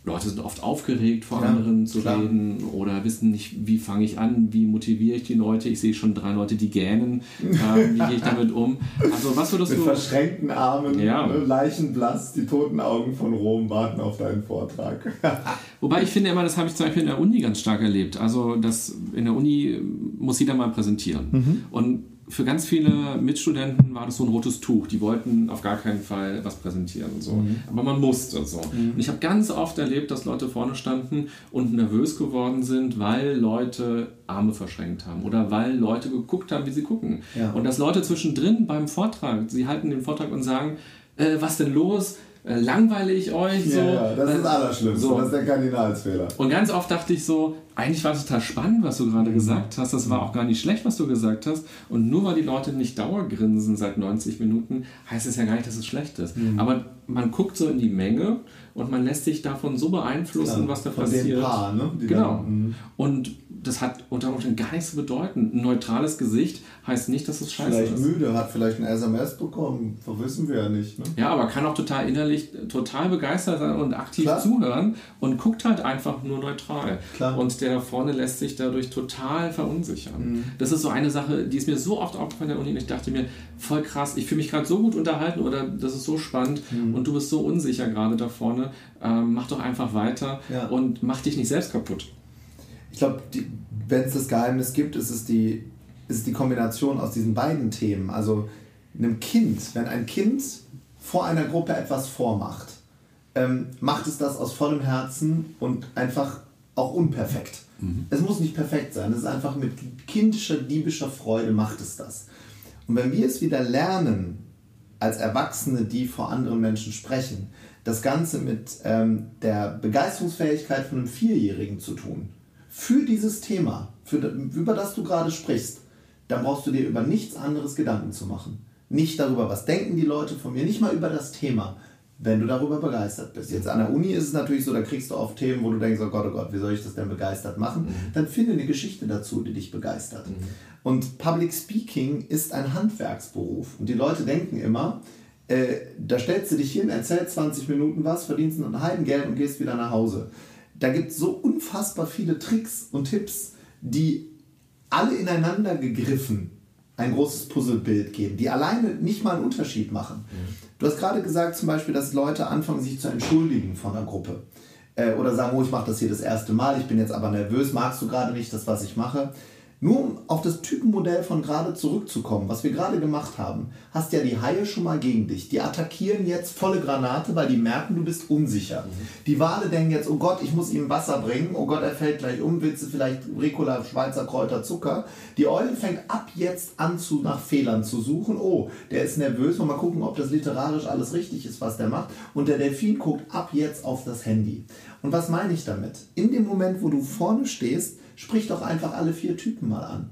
Leute sind oft aufgeregt, vor ja, anderen zu klar. reden oder wissen nicht, wie fange ich an, wie motiviere ich die Leute. Ich sehe schon drei Leute, die gähnen. <laughs> Ähm, wie gehe ich damit um? Also, was würdest Mit du. Mit verschränkten Armen, ja. ne, leichenblass, die toten Augen von Rom warten auf deinen Vortrag. <laughs> Wobei ich finde immer, das habe ich zum Beispiel in der Uni ganz stark erlebt. Also, das, in der Uni muss jeder mal präsentieren. Mhm. Und für ganz viele Mitstudenten war das so ein rotes Tuch. Die wollten auf gar keinen Fall was präsentieren und so. Mhm. Aber man musste so. Mhm. Und ich habe ganz oft erlebt, dass Leute vorne standen und nervös geworden sind, weil Leute Arme verschränkt haben oder weil Leute geguckt haben, wie sie gucken. Ja. Und dass Leute zwischendrin beim Vortrag, sie halten den Vortrag und sagen, äh, was denn los? Äh, langweile ich euch so. Ja, ja das ist das Allerschlimmste, so. das ist der Kardinalsfehler. Und ganz oft dachte ich so, eigentlich war es total spannend, was du gerade mhm. gesagt hast. Das war auch gar nicht schlecht, was du gesagt hast. Und nur weil die Leute nicht Dauergrinsen seit 90 Minuten, heißt es ja gar nicht, dass es schlecht ist. Mhm. Aber man guckt so in die Menge und man lässt sich davon so beeinflussen, ja, was da von passiert. Paar, ne? Die genau. Dann, mhm. und das hat unter Umständen gar nichts zu bedeuten. Ein neutrales Gesicht heißt nicht, dass es scheiße vielleicht ist. Vielleicht müde, hat vielleicht ein SMS bekommen, das wissen wir ja nicht. Ne? Ja, aber kann auch total innerlich total begeistert sein und aktiv Klar. zuhören und guckt halt einfach nur neutral. Klar. Und der da vorne lässt sich dadurch total verunsichern. Mhm. Das ist so eine Sache, die ist mir so oft aufgefallen in der Uni und ich dachte mir, voll krass, ich fühle mich gerade so gut unterhalten oder das ist so spannend mhm. und du bist so unsicher gerade da vorne. Ähm, mach doch einfach weiter ja. und mach dich nicht selbst kaputt. Ich glaube, wenn es das Geheimnis gibt, ist es die ist die Kombination aus diesen beiden Themen. Also einem Kind, wenn ein Kind vor einer Gruppe etwas vormacht, ähm, macht es das aus vollem Herzen und einfach auch unperfekt. Mhm. Es muss nicht perfekt sein, es ist einfach mit kindischer, diebischer Freude macht es das. Und wenn wir es wieder lernen, als Erwachsene, die vor anderen Menschen sprechen, das Ganze mit ähm, der Begeisterungsfähigkeit von einem Vierjährigen zu tun, für dieses Thema, für, über das du gerade sprichst, dann brauchst du dir über nichts anderes Gedanken zu machen. Nicht darüber, was denken die Leute von mir, nicht mal über das Thema, wenn du darüber begeistert bist. Jetzt an der Uni ist es natürlich so, da kriegst du oft Themen, wo du denkst, oh Gott, oh Gott, wie soll ich das denn begeistert machen? Mhm. Dann finde eine Geschichte dazu, die dich begeistert. Mhm. Und Public Speaking ist ein Handwerksberuf. Und die Leute denken immer, äh, da stellst du dich hin, erzählst 20 Minuten was, verdienst ein Heidengeld und gehst wieder nach Hause. Da gibt es so unfassbar viele Tricks und Tipps, die alle ineinander gegriffen ein großes Puzzlebild geben, die alleine nicht mal einen Unterschied machen. Mhm. Du hast gerade gesagt zum Beispiel, dass Leute anfangen, sich zu entschuldigen von einer Gruppe. Äh, oder sagen, oh, ich mache das hier das erste Mal, ich bin jetzt aber nervös, magst du gerade nicht das, was ich mache? Nur um auf das Typenmodell von gerade zurückzukommen, was wir gerade gemacht haben, hast ja die Haie schon mal gegen dich. Die attackieren jetzt volle Granate, weil die merken, du bist unsicher. Mhm. Die Wale denken jetzt, oh Gott, ich muss ihm Wasser bringen, oh Gott, er fällt gleich um, willst du vielleicht Ricola, Schweizer Kräuter, Zucker? Die Eule fängt ab jetzt an, zu, nach Fehlern zu suchen. Oh, der ist nervös, mal gucken, ob das literarisch alles richtig ist, was der macht. Und der Delfin guckt ab jetzt auf das Handy. Und was meine ich damit? In dem Moment, wo du vorne stehst, sprich doch einfach alle vier Typen mal an.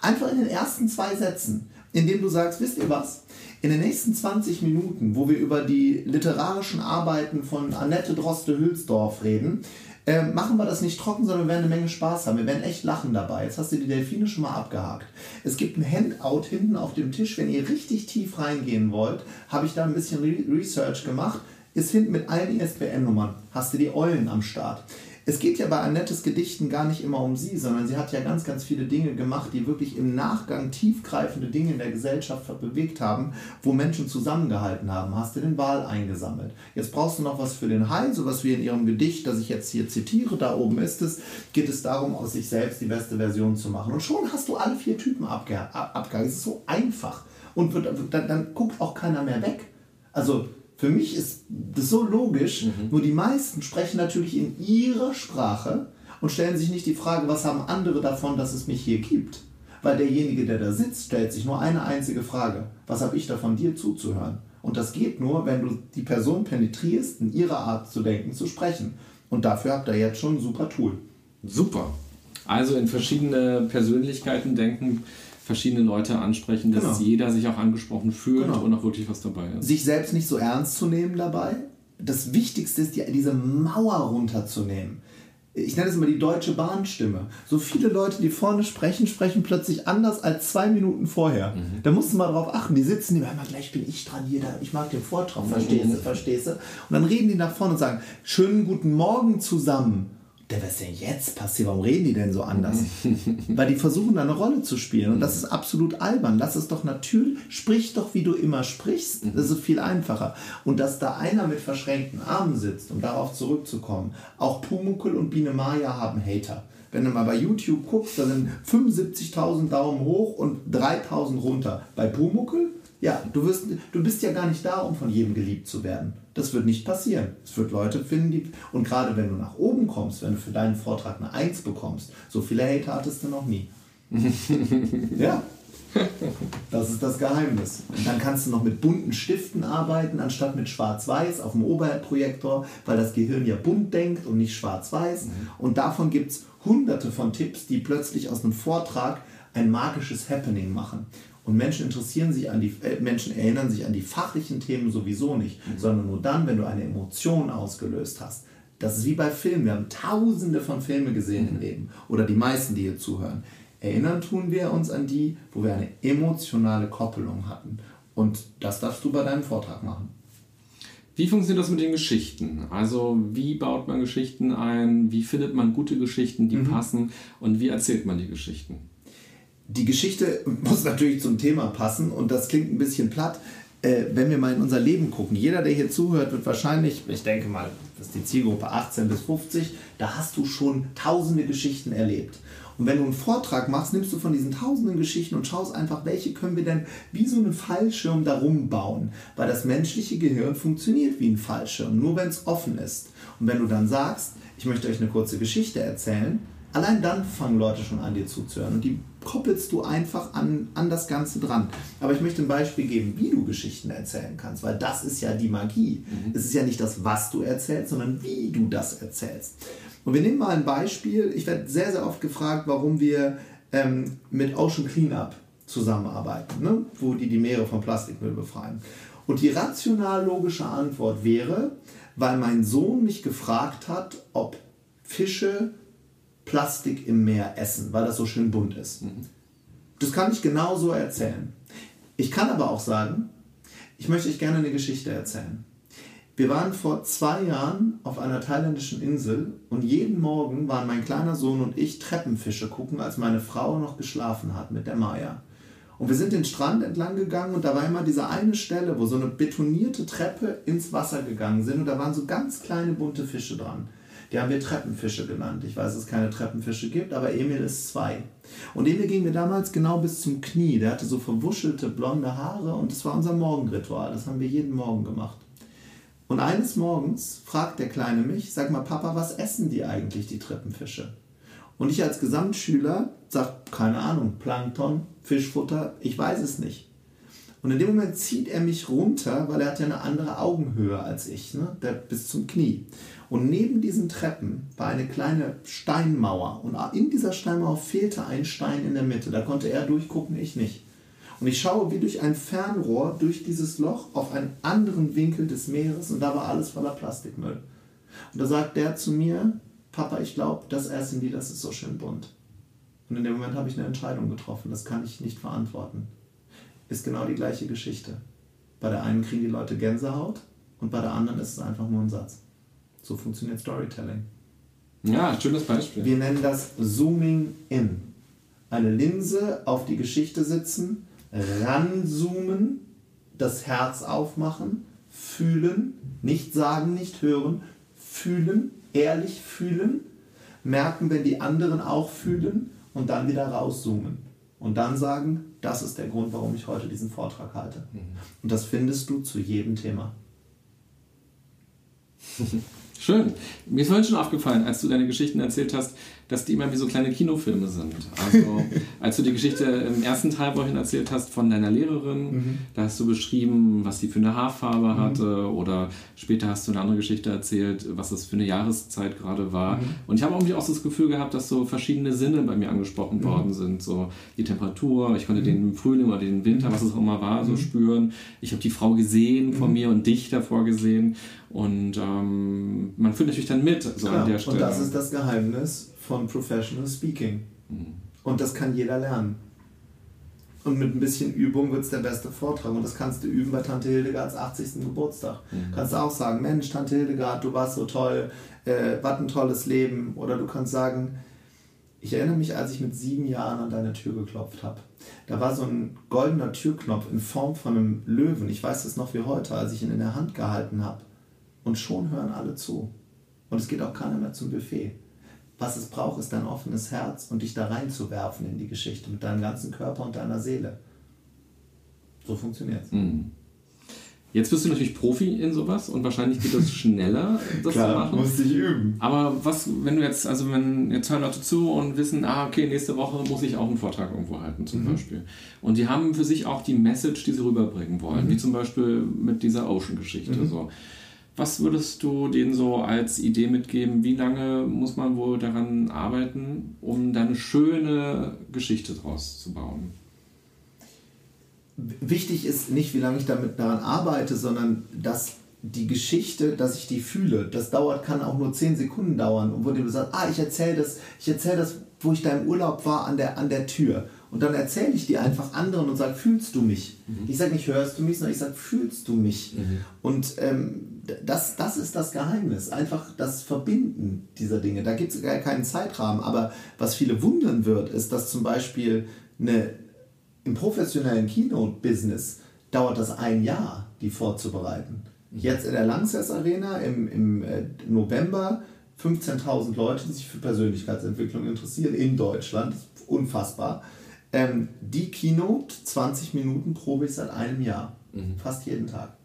Einfach in den ersten zwei Sätzen, indem du sagst, wisst ihr was? In den nächsten 20 Minuten, wo wir über die literarischen Arbeiten von Annette Droste-Hülsdorf reden, äh, machen wir das nicht trocken, sondern wir werden eine Menge Spaß haben. Wir werden echt lachen dabei. Jetzt hast du die Delfine schon mal abgehakt. Es gibt ein Handout hinten auf dem Tisch. Wenn ihr richtig tief reingehen wollt, habe ich da ein bisschen Research gemacht. Ist hinten mit allen ISBN-Nummern. Hast du die Eulen am Start. Es geht ja bei Annettes Gedichten gar nicht immer um sie, sondern sie hat ja ganz, ganz viele Dinge gemacht, die wirklich im Nachgang tiefgreifende Dinge in der Gesellschaft bewegt haben, wo Menschen zusammengehalten haben. Hast du den Wahl eingesammelt. Jetzt brauchst du noch was für den Hai, sowas wie in ihrem Gedicht, das ich jetzt hier zitiere, da oben ist es, geht es darum, aus sich selbst die beste Version zu machen. Und schon hast du alle vier Typen abgehangen. Es ist so einfach. Und wird, dann, dann guckt auch keiner mehr weg. Also für mich ist das so logisch, mhm. nur die meisten sprechen natürlich in ihrer Sprache und stellen sich nicht die Frage, was haben andere davon, dass es mich hier gibt. Weil derjenige, der da sitzt, stellt sich nur eine einzige Frage. Was habe ich davon, dir zuzuhören? Und das geht nur, wenn du die Person penetrierst, in ihrer Art zu denken, zu sprechen. Und dafür habt ihr jetzt schon ein super Tool. Super. Also in verschiedene Persönlichkeiten denken, verschiedene Leute ansprechen, dass genau. jeder sich auch angesprochen fühlt genau. und auch wirklich was dabei ist. Sich selbst nicht so ernst zu nehmen dabei. Das Wichtigste ist, diese Mauer runterzunehmen ich nenne es immer die deutsche Bahnstimme. So viele Leute, die vorne sprechen, sprechen plötzlich anders als zwei Minuten vorher. Mhm. Da musst du mal drauf achten. Die sitzen, die sagen, gleich bin ich dran hier, ich mag den Vortrag, verstehst du, mhm. verstehst du? Und dann reden die nach vorne und sagen, schönen guten Morgen zusammen der, was ist denn jetzt passiert? Warum reden die denn so anders? <laughs> Weil die versuchen, da eine Rolle zu spielen. Und das ist absolut albern. Lass es doch natürlich, sprich doch, wie du immer sprichst. Das ist viel einfacher. Und dass da einer mit verschränkten Armen sitzt, um darauf zurückzukommen. Auch Pumukel und Biene Maya haben Hater. Wenn du mal bei YouTube guckst, da sind 75.000 Daumen hoch und 3.000 runter. Bei Pumukel ja, du, wirst, du bist ja gar nicht da, um von jedem geliebt zu werden. Das wird nicht passieren. Es wird Leute finden, die. Und gerade wenn du nach oben kommst, wenn du für deinen Vortrag eine Eins bekommst, so viele Hater hattest du noch nie. <laughs> ja. Das ist das Geheimnis. Und dann kannst du noch mit bunten Stiften arbeiten, anstatt mit Schwarz-Weiß auf dem Oberprojektor, weil das Gehirn ja bunt denkt und nicht Schwarz-Weiß. Mhm. Und davon gibt es hunderte von Tipps, die plötzlich aus einem Vortrag ein magisches Happening machen. Und Menschen interessieren sich an die, äh, Menschen erinnern sich an die fachlichen Themen sowieso nicht, mhm. sondern nur dann, wenn du eine Emotion ausgelöst hast. Das ist wie bei Filmen. Wir haben tausende von Filmen gesehen mhm. im Leben. Oder die meisten, die hier zuhören. Erinnern tun wir uns an die, wo wir eine emotionale Koppelung hatten. Und das darfst du bei deinem Vortrag machen. Wie funktioniert das mit den Geschichten? Also wie baut man Geschichten ein? Wie findet man gute Geschichten, die mhm. passen? Und wie erzählt man die Geschichten? Die Geschichte muss natürlich zum Thema passen und das klingt ein bisschen platt. Äh, wenn wir mal in unser Leben gucken, jeder, der hier zuhört, wird wahrscheinlich, ich denke mal, das ist die Zielgruppe 18 bis 50, da hast du schon tausende Geschichten erlebt. Und wenn du einen Vortrag machst, nimmst du von diesen tausenden Geschichten und schaust einfach, welche können wir denn wie so einen Fallschirm darum bauen. Weil das menschliche Gehirn funktioniert wie ein Fallschirm, nur wenn es offen ist. Und wenn du dann sagst, ich möchte euch eine kurze Geschichte erzählen, allein dann fangen Leute schon an, dir zuzuhören. Und die koppelst du einfach an, an das Ganze dran. Aber ich möchte ein Beispiel geben, wie du Geschichten erzählen kannst, weil das ist ja die Magie. Mhm. Es ist ja nicht das, was du erzählst, sondern wie du das erzählst. Und wir nehmen mal ein Beispiel. Ich werde sehr, sehr oft gefragt, warum wir ähm, mit Ocean Cleanup zusammenarbeiten, ne? wo die die Meere vom Plastikmüll befreien. Und die rational-logische Antwort wäre, weil mein Sohn mich gefragt hat, ob Fische Plastik im Meer essen, weil das so schön bunt ist. Mhm. Das kann ich genauso erzählen. Ich kann aber auch sagen, ich möchte euch gerne eine Geschichte erzählen. Wir waren vor zwei Jahren auf einer thailändischen Insel und jeden Morgen waren mein kleiner Sohn und ich Treppenfische gucken, als meine Frau noch geschlafen hat mit der Maya. Und wir sind den Strand entlang gegangen und da war immer diese eine Stelle, wo so eine betonierte Treppe ins Wasser gegangen sind und da waren so ganz kleine bunte Fische dran. Die haben wir Treppenfische genannt. Ich weiß, dass es keine Treppenfische gibt, aber Emil ist zwei. Und Emil ging mir damals genau bis zum Knie. Der hatte so verwuschelte blonde Haare und das war unser Morgenritual. Das haben wir jeden Morgen gemacht. Und eines Morgens fragt der Kleine mich, sag mal Papa, was essen die eigentlich, die Treppenfische? Und ich als Gesamtschüler sag, keine Ahnung, Plankton, Fischfutter, ich weiß es nicht. Und in dem Moment zieht er mich runter, weil er hat ja eine andere Augenhöhe als ich, ne? der bis zum Knie. Und neben diesen Treppen war eine kleine Steinmauer. Und in dieser Steinmauer fehlte ein Stein in der Mitte. Da konnte er durchgucken, ich nicht. Und ich schaue wie durch ein Fernrohr durch dieses Loch auf einen anderen Winkel des Meeres und da war alles voller Plastikmüll. Und da sagt der zu mir, Papa, ich glaube, das essen die, das ist so schön bunt. Und in dem Moment habe ich eine Entscheidung getroffen, das kann ich nicht verantworten. Ist genau die gleiche Geschichte. Bei der einen kriegen die Leute Gänsehaut und bei der anderen ist es einfach nur ein Satz. So funktioniert Storytelling. Ja, schönes Beispiel. Wir nennen das Zooming in. Eine Linse auf die Geschichte sitzen, ranzoomen, das Herz aufmachen, fühlen, nicht sagen, nicht hören, fühlen, ehrlich fühlen, merken, wenn die anderen auch fühlen und dann wieder rauszoomen. Und dann sagen, das ist der Grund, warum ich heute diesen Vortrag halte. Mhm. Und das findest du zu jedem Thema. <laughs> Schön. Mir ist vorhin schon aufgefallen, als du deine Geschichten erzählt hast, dass die immer wie so kleine Kinofilme sind. Also, <laughs> als du die Geschichte im ersten Teil vorhin erzählt hast von deiner Lehrerin, mhm. da hast du beschrieben, was sie für eine Haarfarbe mhm. hatte oder später hast du eine andere Geschichte erzählt, was das für eine Jahreszeit gerade war. Mhm. Und ich habe irgendwie auch das Gefühl gehabt, dass so verschiedene Sinne bei mir angesprochen mhm. worden sind. So die Temperatur, ich konnte mhm. den Frühling oder den Winter, was es auch immer war, so spüren. Ich habe die Frau gesehen vor mir und dich davor gesehen. Und ähm, man fühlt natürlich dann mit so Klar, an der Stelle. Und das ist das Geheimnis von Professional Speaking. Mhm. Und das kann jeder lernen. Und mit ein bisschen Übung wird es der beste Vortrag. Und das kannst du üben bei Tante Hildegards 80. Geburtstag. Mhm. Kannst du auch sagen, Mensch, Tante Hildegard, du warst so toll, äh, was ein tolles Leben. Oder du kannst sagen, ich erinnere mich, als ich mit sieben Jahren an deine Tür geklopft habe. Da war so ein goldener Türknopf in Form von einem Löwen. Ich weiß es noch wie heute, als ich ihn in der Hand gehalten habe. Und schon hören alle zu. Und es geht auch keiner mehr zum Buffet was es braucht, ist dein offenes Herz und dich da reinzuwerfen in die Geschichte mit deinem ganzen Körper und deiner Seele. So funktioniert es. Mhm. Jetzt bist du natürlich Profi in sowas und wahrscheinlich geht das <laughs> schneller, das Klar, zu machen. musst dich üben. Aber was, wenn du jetzt, also wenn jetzt hören Leute zu und wissen, ah, okay, nächste Woche muss ich auch einen Vortrag irgendwo halten, zum mhm. Beispiel. Und die haben für sich auch die Message, die sie rüberbringen wollen, mhm. wie zum Beispiel mit dieser Ocean-Geschichte. Mhm. So. Was würdest du denen so als Idee mitgeben? Wie lange muss man wohl daran arbeiten, um da eine schöne Geschichte draus zu bauen? Wichtig ist nicht, wie lange ich damit daran arbeite, sondern dass die Geschichte, dass ich die fühle, das dauert, kann auch nur zehn Sekunden dauern. Und wo du sagst, ah, ich erzähle das, ich erzähle das, wo ich da im Urlaub war, an der, an der Tür. Und dann erzähle ich die einfach anderen und sage, fühlst du mich? Mhm. Ich sage nicht, hörst du mich, sondern ich sage, fühlst du mich? Mhm. Und ähm, das, das ist das Geheimnis, einfach das Verbinden dieser Dinge. Da gibt es gar keinen Zeitrahmen, aber was viele wundern wird, ist, dass zum Beispiel eine, im professionellen Keynote-Business dauert das ein Jahr, die vorzubereiten. Jetzt in der Langsess Arena im, im äh, November 15.000 Leute, die sich für Persönlichkeitsentwicklung interessieren in Deutschland, unfassbar. Ähm, die Keynote, 20 Minuten probe ich seit einem Jahr, mhm. fast jeden Tag.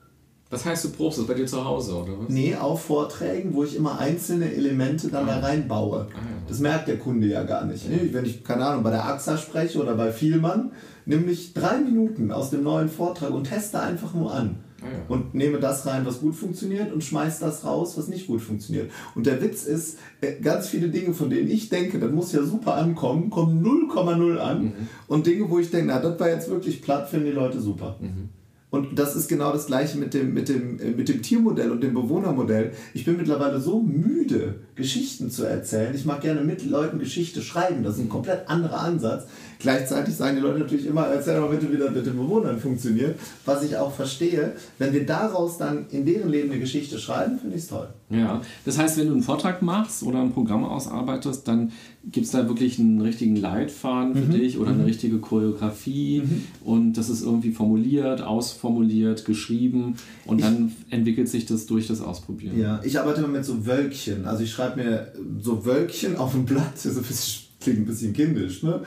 Was heißt, du probst das bei dir zu Hause, oder was? Nee, auf Vorträgen, wo ich immer einzelne Elemente dann ah. da reinbaue. Ah, ja. Das merkt der Kunde ja gar nicht. Ja. Wenn ich, keine Ahnung, bei der AXA spreche oder bei Vielmann, nämlich drei Minuten aus dem neuen Vortrag und teste einfach nur an. Ah, ja. Und nehme das rein, was gut funktioniert und schmeiße das raus, was nicht gut funktioniert. Und der Witz ist, äh, ganz viele Dinge, von denen ich denke, das muss ja super ankommen, kommen 0,0 an. Mhm. Und Dinge, wo ich denke, na, das war jetzt wirklich platt, finden die Leute super. Mhm. Und das ist genau das gleiche mit dem, mit, dem, äh, mit dem Tiermodell und dem Bewohnermodell. Ich bin mittlerweile so müde, Geschichten zu erzählen. Ich mag gerne mit Leuten Geschichte schreiben. Das ist ein komplett anderer Ansatz. Gleichzeitig sagen die Leute natürlich immer, erzähl mal bitte, wie das mit den Bewohnern funktioniert. Was ich auch verstehe. Wenn wir daraus dann in deren Leben eine Geschichte schreiben, finde ich es toll. Ja, das heißt, wenn du einen Vortrag machst oder ein Programm ausarbeitest, dann gibt es da wirklich einen richtigen Leitfaden für mhm. dich oder eine mhm. richtige Choreografie mhm. und das ist irgendwie formuliert, ausformuliert, geschrieben und ich, dann entwickelt sich das durch das Ausprobieren. Ja, ich arbeite immer mit so Wölkchen. Also ich schreibe mir so Wölkchen auf ein Blatt, das klingt ein bisschen kindisch. Ne?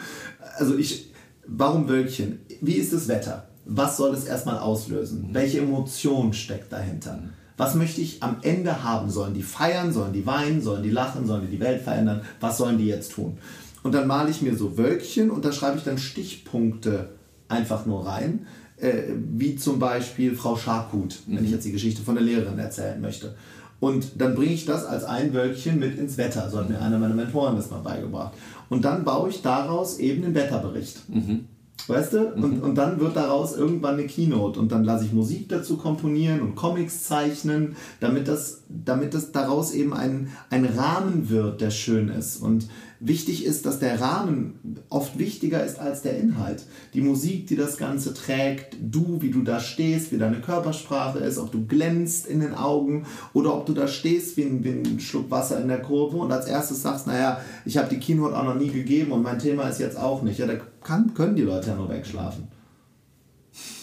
Also ich, warum Wölkchen? Wie ist das Wetter? Was soll es erstmal auslösen? Mhm. Welche Emotion steckt dahinter? Mhm. Was möchte ich am Ende haben? Sollen die feiern? Sollen die weinen? Sollen die lachen? Sollen die die Welt verändern? Was sollen die jetzt tun? Und dann male ich mir so Wölkchen und da schreibe ich dann Stichpunkte einfach nur rein, äh, wie zum Beispiel Frau Scharkut, mhm. wenn ich jetzt die Geschichte von der Lehrerin erzählen möchte. Und dann bringe ich das als ein Wölkchen mit ins Wetter. So hat mir einer meiner Mentoren das mal beigebracht. Und dann baue ich daraus eben einen Wetterbericht. Mhm. Weißt du? Mhm. Und, und dann wird daraus irgendwann eine Keynote und dann lasse ich Musik dazu komponieren und Comics zeichnen, damit das, damit das daraus eben ein, ein Rahmen wird, der schön ist. Und wichtig ist, dass der Rahmen oft wichtiger ist als der Inhalt. Die Musik, die das Ganze trägt, du, wie du da stehst, wie deine Körpersprache ist, ob du glänzt in den Augen oder ob du da stehst wie ein, wie ein Schluck Wasser in der Kurve und als erstes sagst, naja, ich habe die Keynote auch noch nie gegeben und mein Thema ist jetzt auch nicht. Ja, da kann, können die Leute ja nur wegschlafen.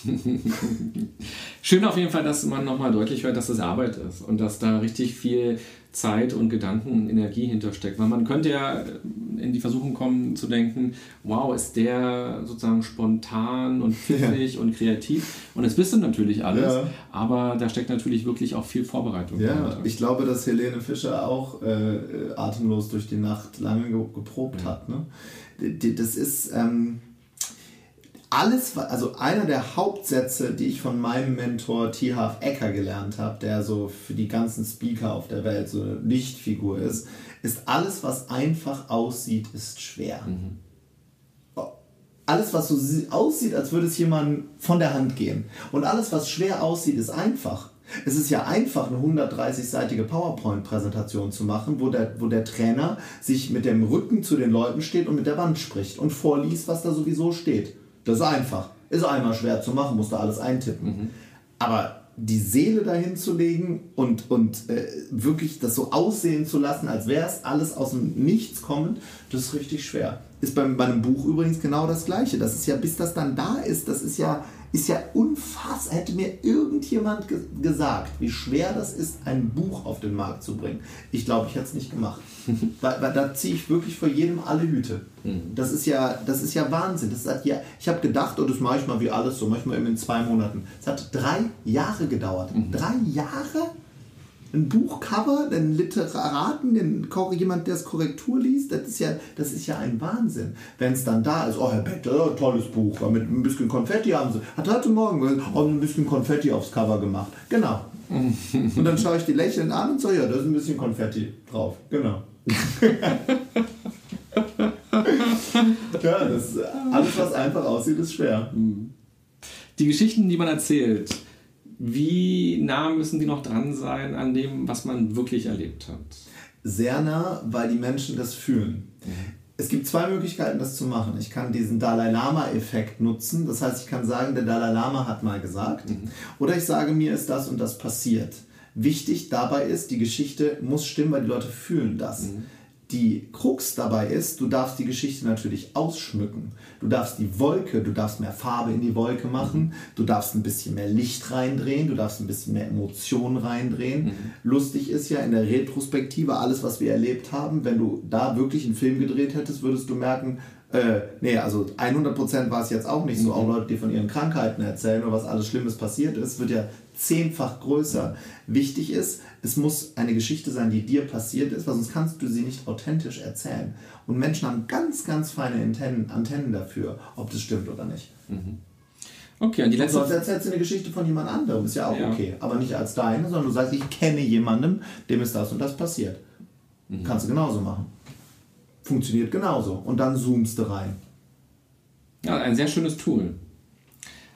<laughs> Schön auf jeden Fall, dass man nochmal deutlich hört, dass das Arbeit ist und dass da richtig viel Zeit und Gedanken und Energie hintersteckt. Weil man könnte ja in die Versuchung kommen zu denken, wow, ist der sozusagen spontan und pfiffig ja. und kreativ. Und das bist du natürlich alles, ja. aber da steckt natürlich wirklich auch viel Vorbereitung ja, dahinter. Ich glaube, dass Helene Fischer auch äh, atemlos durch die Nacht lange geprobt ja. hat. Ne? Das ist... Ähm alles, also einer der Hauptsätze, die ich von meinem Mentor T. Half Ecker gelernt habe, der so für die ganzen Speaker auf der Welt so eine Lichtfigur ist, ist alles, was einfach aussieht, ist schwer. Mhm. Alles, was so aussieht, als würde es jemand von der Hand gehen. Und alles, was schwer aussieht, ist einfach. Es ist ja einfach, eine 130-seitige PowerPoint-Präsentation zu machen, wo der, wo der Trainer sich mit dem Rücken zu den Leuten steht und mit der Wand spricht und vorliest, was da sowieso steht. Das ist einfach. Ist einmal schwer zu machen, musst du alles eintippen. Mhm. Aber die Seele dahin zu legen und, und äh, wirklich das so aussehen zu lassen, als wäre es alles aus dem Nichts kommend, das ist richtig schwer. Ist bei meinem Buch übrigens genau das Gleiche. Das ist ja, bis das dann da ist, das ist ja ist ja unfassbar. Hätte mir irgendjemand ge gesagt, wie schwer das ist, ein Buch auf den Markt zu bringen. Ich glaube, ich hätte es nicht gemacht. <laughs> weil, weil, da ziehe ich wirklich vor jedem alle Hüte. Mhm. Das ist ja, das ist ja Wahnsinn. Das hat ja, ich habe gedacht, und oh, das mache ich mal wie alles so, manchmal eben in zwei Monaten. Es hat drei Jahre gedauert. Mhm. Drei Jahre? Ein Buchcover, einen Literaten, den, jemand, der es Korrektur liest, das ist ja, das ist ja ein Wahnsinn. Wenn es dann da ist, oh Herr Becker, tolles Buch, mit ein bisschen Konfetti haben sie, hat heute Morgen ein bisschen Konfetti aufs Cover gemacht. Genau. <laughs> und dann schaue ich die lächelnd an und so, ja, da ist ein bisschen Konfetti drauf. Genau. <laughs> ja, das, alles, was einfach aussieht, ist schwer. Die Geschichten, die man erzählt, wie nah müssen die noch dran sein an dem, was man wirklich erlebt hat? Sehr nah, weil die Menschen das fühlen. Mhm. Es gibt zwei Möglichkeiten, das zu machen. Ich kann diesen Dalai Lama-Effekt nutzen. Das heißt, ich kann sagen, der Dalai Lama hat mal gesagt. Mhm. Oder ich sage, mir ist das und das passiert. Wichtig dabei ist, die Geschichte muss stimmen, weil die Leute fühlen das. Mhm. Die Krux dabei ist, du darfst die Geschichte natürlich ausschmücken. Du darfst die Wolke, du darfst mehr Farbe in die Wolke machen, du darfst ein bisschen mehr Licht reindrehen, du darfst ein bisschen mehr Emotionen reindrehen. Mhm. Lustig ist ja in der Retrospektive alles, was wir erlebt haben, wenn du da wirklich einen Film gedreht hättest, würdest du merken, äh, nee, also 100% war es jetzt auch nicht so. Auch Leute, die von ihren Krankheiten erzählen oder was alles Schlimmes passiert ist, wird ja zehnfach größer. Wichtig ist, es muss eine Geschichte sein, die dir passiert ist, weil sonst kannst du sie nicht authentisch erzählen. Und Menschen haben ganz, ganz feine Antennen, Antennen dafür, ob das stimmt oder nicht. Mhm. Okay, und die letzte. Sonst erzählst du eine Geschichte von jemand anderem, ist ja auch ja. okay. Aber nicht als deine, sondern du sagst, ich kenne jemanden, dem ist das und das passiert. Mhm. Kannst du genauso machen. Funktioniert genauso. Und dann zoomst du rein. Ja, ein sehr schönes Tool.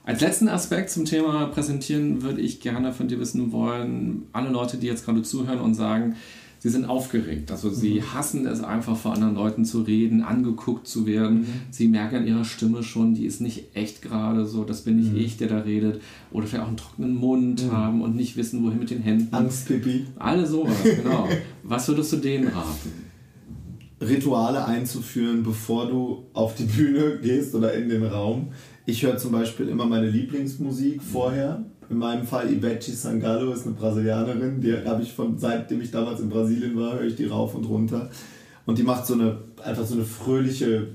Als letzten Aspekt zum Thema Präsentieren würde ich gerne von dir wissen wollen, alle Leute, die jetzt gerade zuhören und sagen, sie sind aufgeregt. Also sie mhm. hassen es einfach vor anderen Leuten zu reden, angeguckt zu werden. Mhm. Sie merken an ihrer Stimme schon, die ist nicht echt gerade so, das bin nicht mhm. ich, der da redet. Oder vielleicht auch einen trockenen Mund mhm. haben und nicht wissen, wohin mit den Händen. Angstpipi. Alle sowas, genau. <laughs> Was würdest du denen raten? Rituale einzuführen, bevor du auf die Bühne gehst oder in den Raum. Ich höre zum Beispiel immer meine Lieblingsmusik vorher. In meinem Fall Ivete Sangalo ist eine Brasilianerin, die habe ich von seitdem ich damals in Brasilien war, höre ich die rauf und runter. Und die macht so eine einfach so eine fröhliche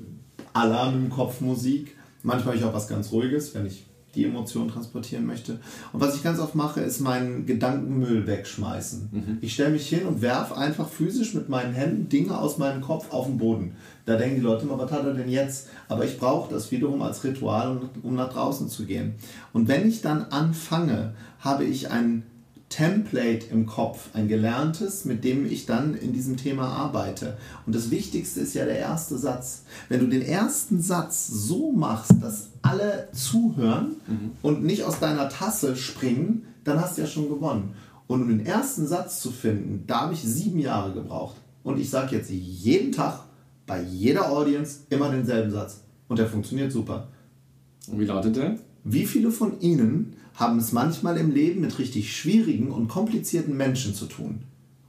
Alarm im Kopf Musik. Manchmal habe ich auch was ganz Ruhiges, wenn ich die Emotion transportieren möchte. Und was ich ganz oft mache, ist meinen Gedankenmüll wegschmeißen. Mhm. Ich stelle mich hin und werfe einfach physisch mit meinen Händen Dinge aus meinem Kopf auf den Boden. Da denken die Leute immer, was hat er denn jetzt? Aber ich brauche das wiederum als Ritual, um nach draußen zu gehen. Und wenn ich dann anfange, habe ich ein Template im Kopf, ein gelerntes, mit dem ich dann in diesem Thema arbeite. Und das Wichtigste ist ja der erste Satz. Wenn du den ersten Satz so machst, dass alle zuhören mhm. und nicht aus deiner Tasse springen, dann hast du ja schon gewonnen. Und um den ersten Satz zu finden, da habe ich sieben Jahre gebraucht. Und ich sage jetzt jeden Tag bei jeder Audience immer denselben Satz. Und der funktioniert super. Und wie lautet der? Wie viele von Ihnen haben es manchmal im Leben mit richtig schwierigen und komplizierten Menschen zu tun.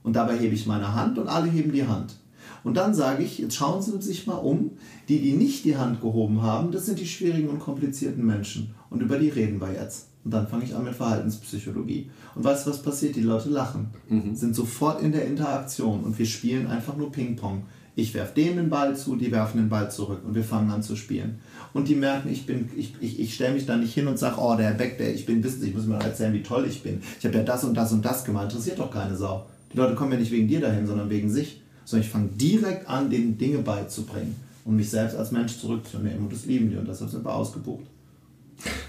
Und dabei hebe ich meine Hand und alle heben die Hand. Und dann sage ich, jetzt schauen Sie sich mal um, die, die nicht die Hand gehoben haben, das sind die schwierigen und komplizierten Menschen. Und über die reden wir jetzt. Und dann fange ich an mit Verhaltenspsychologie. Und weißt du, was passiert? Die Leute lachen, mhm. sind sofort in der Interaktion und wir spielen einfach nur Ping-Pong. Ich werfe denen den Ball zu, die werfen den Ball zurück und wir fangen an zu spielen. Und die merken, ich bin, ich, ich, ich stelle mich da nicht hin und sage, oh, der Herr Beck, der, ich bin, wissen Sie, ich muss mir erzählen, wie toll ich bin. Ich habe ja das und das und das gemacht. Interessiert doch keine Sau. Die Leute kommen ja nicht wegen dir dahin, sondern wegen sich. Sondern ich fange direkt an, denen Dinge beizubringen und mich selbst als Mensch zurückzunehmen. Und das lieben die und deshalb sind wir ausgebucht.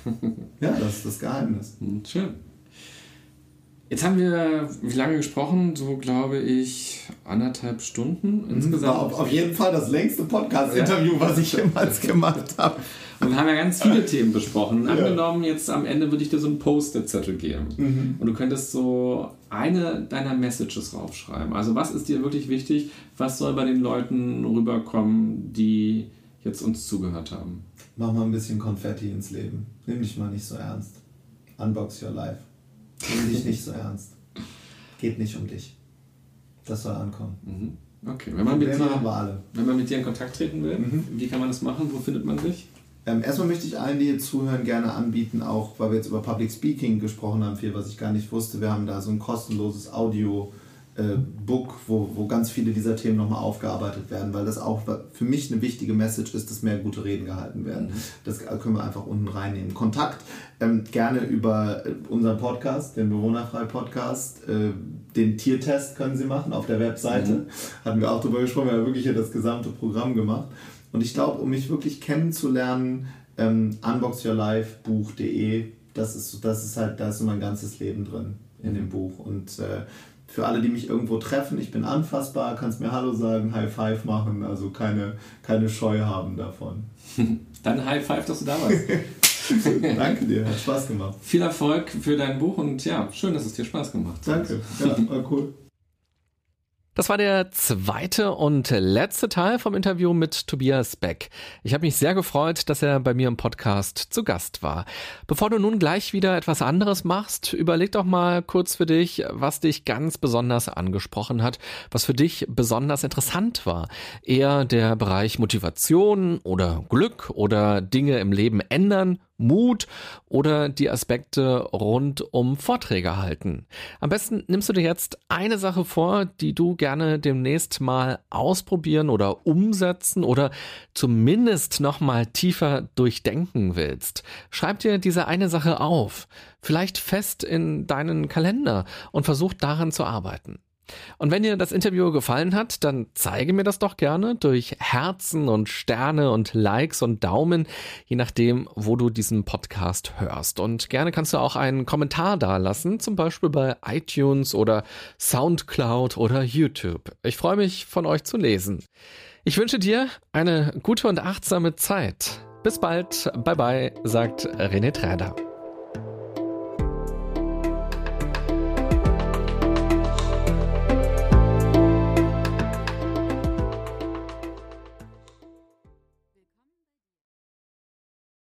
<laughs> ja, das ist das Geheimnis. Hm, schön. Jetzt haben wir wie lange gesprochen? So glaube ich anderthalb Stunden mhm, insgesamt. War auf, auf jeden Fall das längste Podcast-Interview, ja. was ich jemals gemacht habe. Und wir haben ja ganz viele Themen besprochen. Ja. Angenommen, jetzt am Ende würde ich dir so einen Post-it-Zettel geben. Mhm. Und du könntest so eine deiner Messages raufschreiben. Also was ist dir wirklich wichtig? Was soll bei den Leuten rüberkommen, die jetzt uns zugehört haben? Mach mal ein bisschen Konfetti ins Leben. Nimm dich mal nicht so ernst. Unbox your life. Nimm dich nicht so ernst. Geht nicht um dich. Das soll ankommen. Mhm. Okay, wenn man, mit dir, wenn man mit dir in Kontakt treten will, mhm. wie kann man das machen? Wo findet man dich? Ähm, erstmal möchte ich allen, die hier zuhören, gerne anbieten, auch weil wir jetzt über Public Speaking gesprochen haben, viel, was ich gar nicht wusste. Wir haben da so ein kostenloses Audio- äh, Book, wo, wo ganz viele dieser Themen nochmal aufgearbeitet werden, weil das auch für mich eine wichtige Message ist, dass mehr gute Reden gehalten werden. Mhm. Das können wir einfach unten reinnehmen. Kontakt ähm, gerne über äh, unseren Podcast, den Bewohnerfrei-Podcast. Äh, den Tiertest können Sie machen auf der Webseite. Mhm. Hatten wir auch darüber gesprochen, wir haben wirklich hier das gesamte Programm gemacht. Und ich glaube, um mich wirklich kennenzulernen, ähm, unboxyourlifebuch.de, das ist, das ist halt, da ist so mein ganzes Leben drin in dem Buch. Und äh, für alle, die mich irgendwo treffen, ich bin anfassbar, kannst mir Hallo sagen, High Five machen, also keine, keine Scheu haben davon. <laughs> Dann High Five, dass du da warst. <laughs> Danke dir, hat Spaß gemacht. Viel Erfolg für dein Buch und ja, schön, dass es dir Spaß gemacht hat. Danke, ja, war cool. Das war der zweite und letzte Teil vom Interview mit Tobias Beck. Ich habe mich sehr gefreut, dass er bei mir im Podcast zu Gast war. Bevor du nun gleich wieder etwas anderes machst, überleg doch mal kurz für dich, was dich ganz besonders angesprochen hat, was für dich besonders interessant war. Eher der Bereich Motivation oder Glück oder Dinge im Leben ändern Mut oder die Aspekte rund um Vorträge halten. Am besten nimmst du dir jetzt eine Sache vor, die du gerne demnächst mal ausprobieren oder umsetzen oder zumindest noch mal tiefer durchdenken willst. Schreib dir diese eine Sache auf, vielleicht fest in deinen Kalender und versuch daran zu arbeiten. Und wenn dir das Interview gefallen hat, dann zeige mir das doch gerne durch Herzen und Sterne und Likes und Daumen, je nachdem, wo du diesen Podcast hörst. Und gerne kannst du auch einen Kommentar dalassen, zum Beispiel bei iTunes oder Soundcloud oder YouTube. Ich freue mich, von euch zu lesen. Ich wünsche dir eine gute und achtsame Zeit. Bis bald, bye bye, sagt René Träder.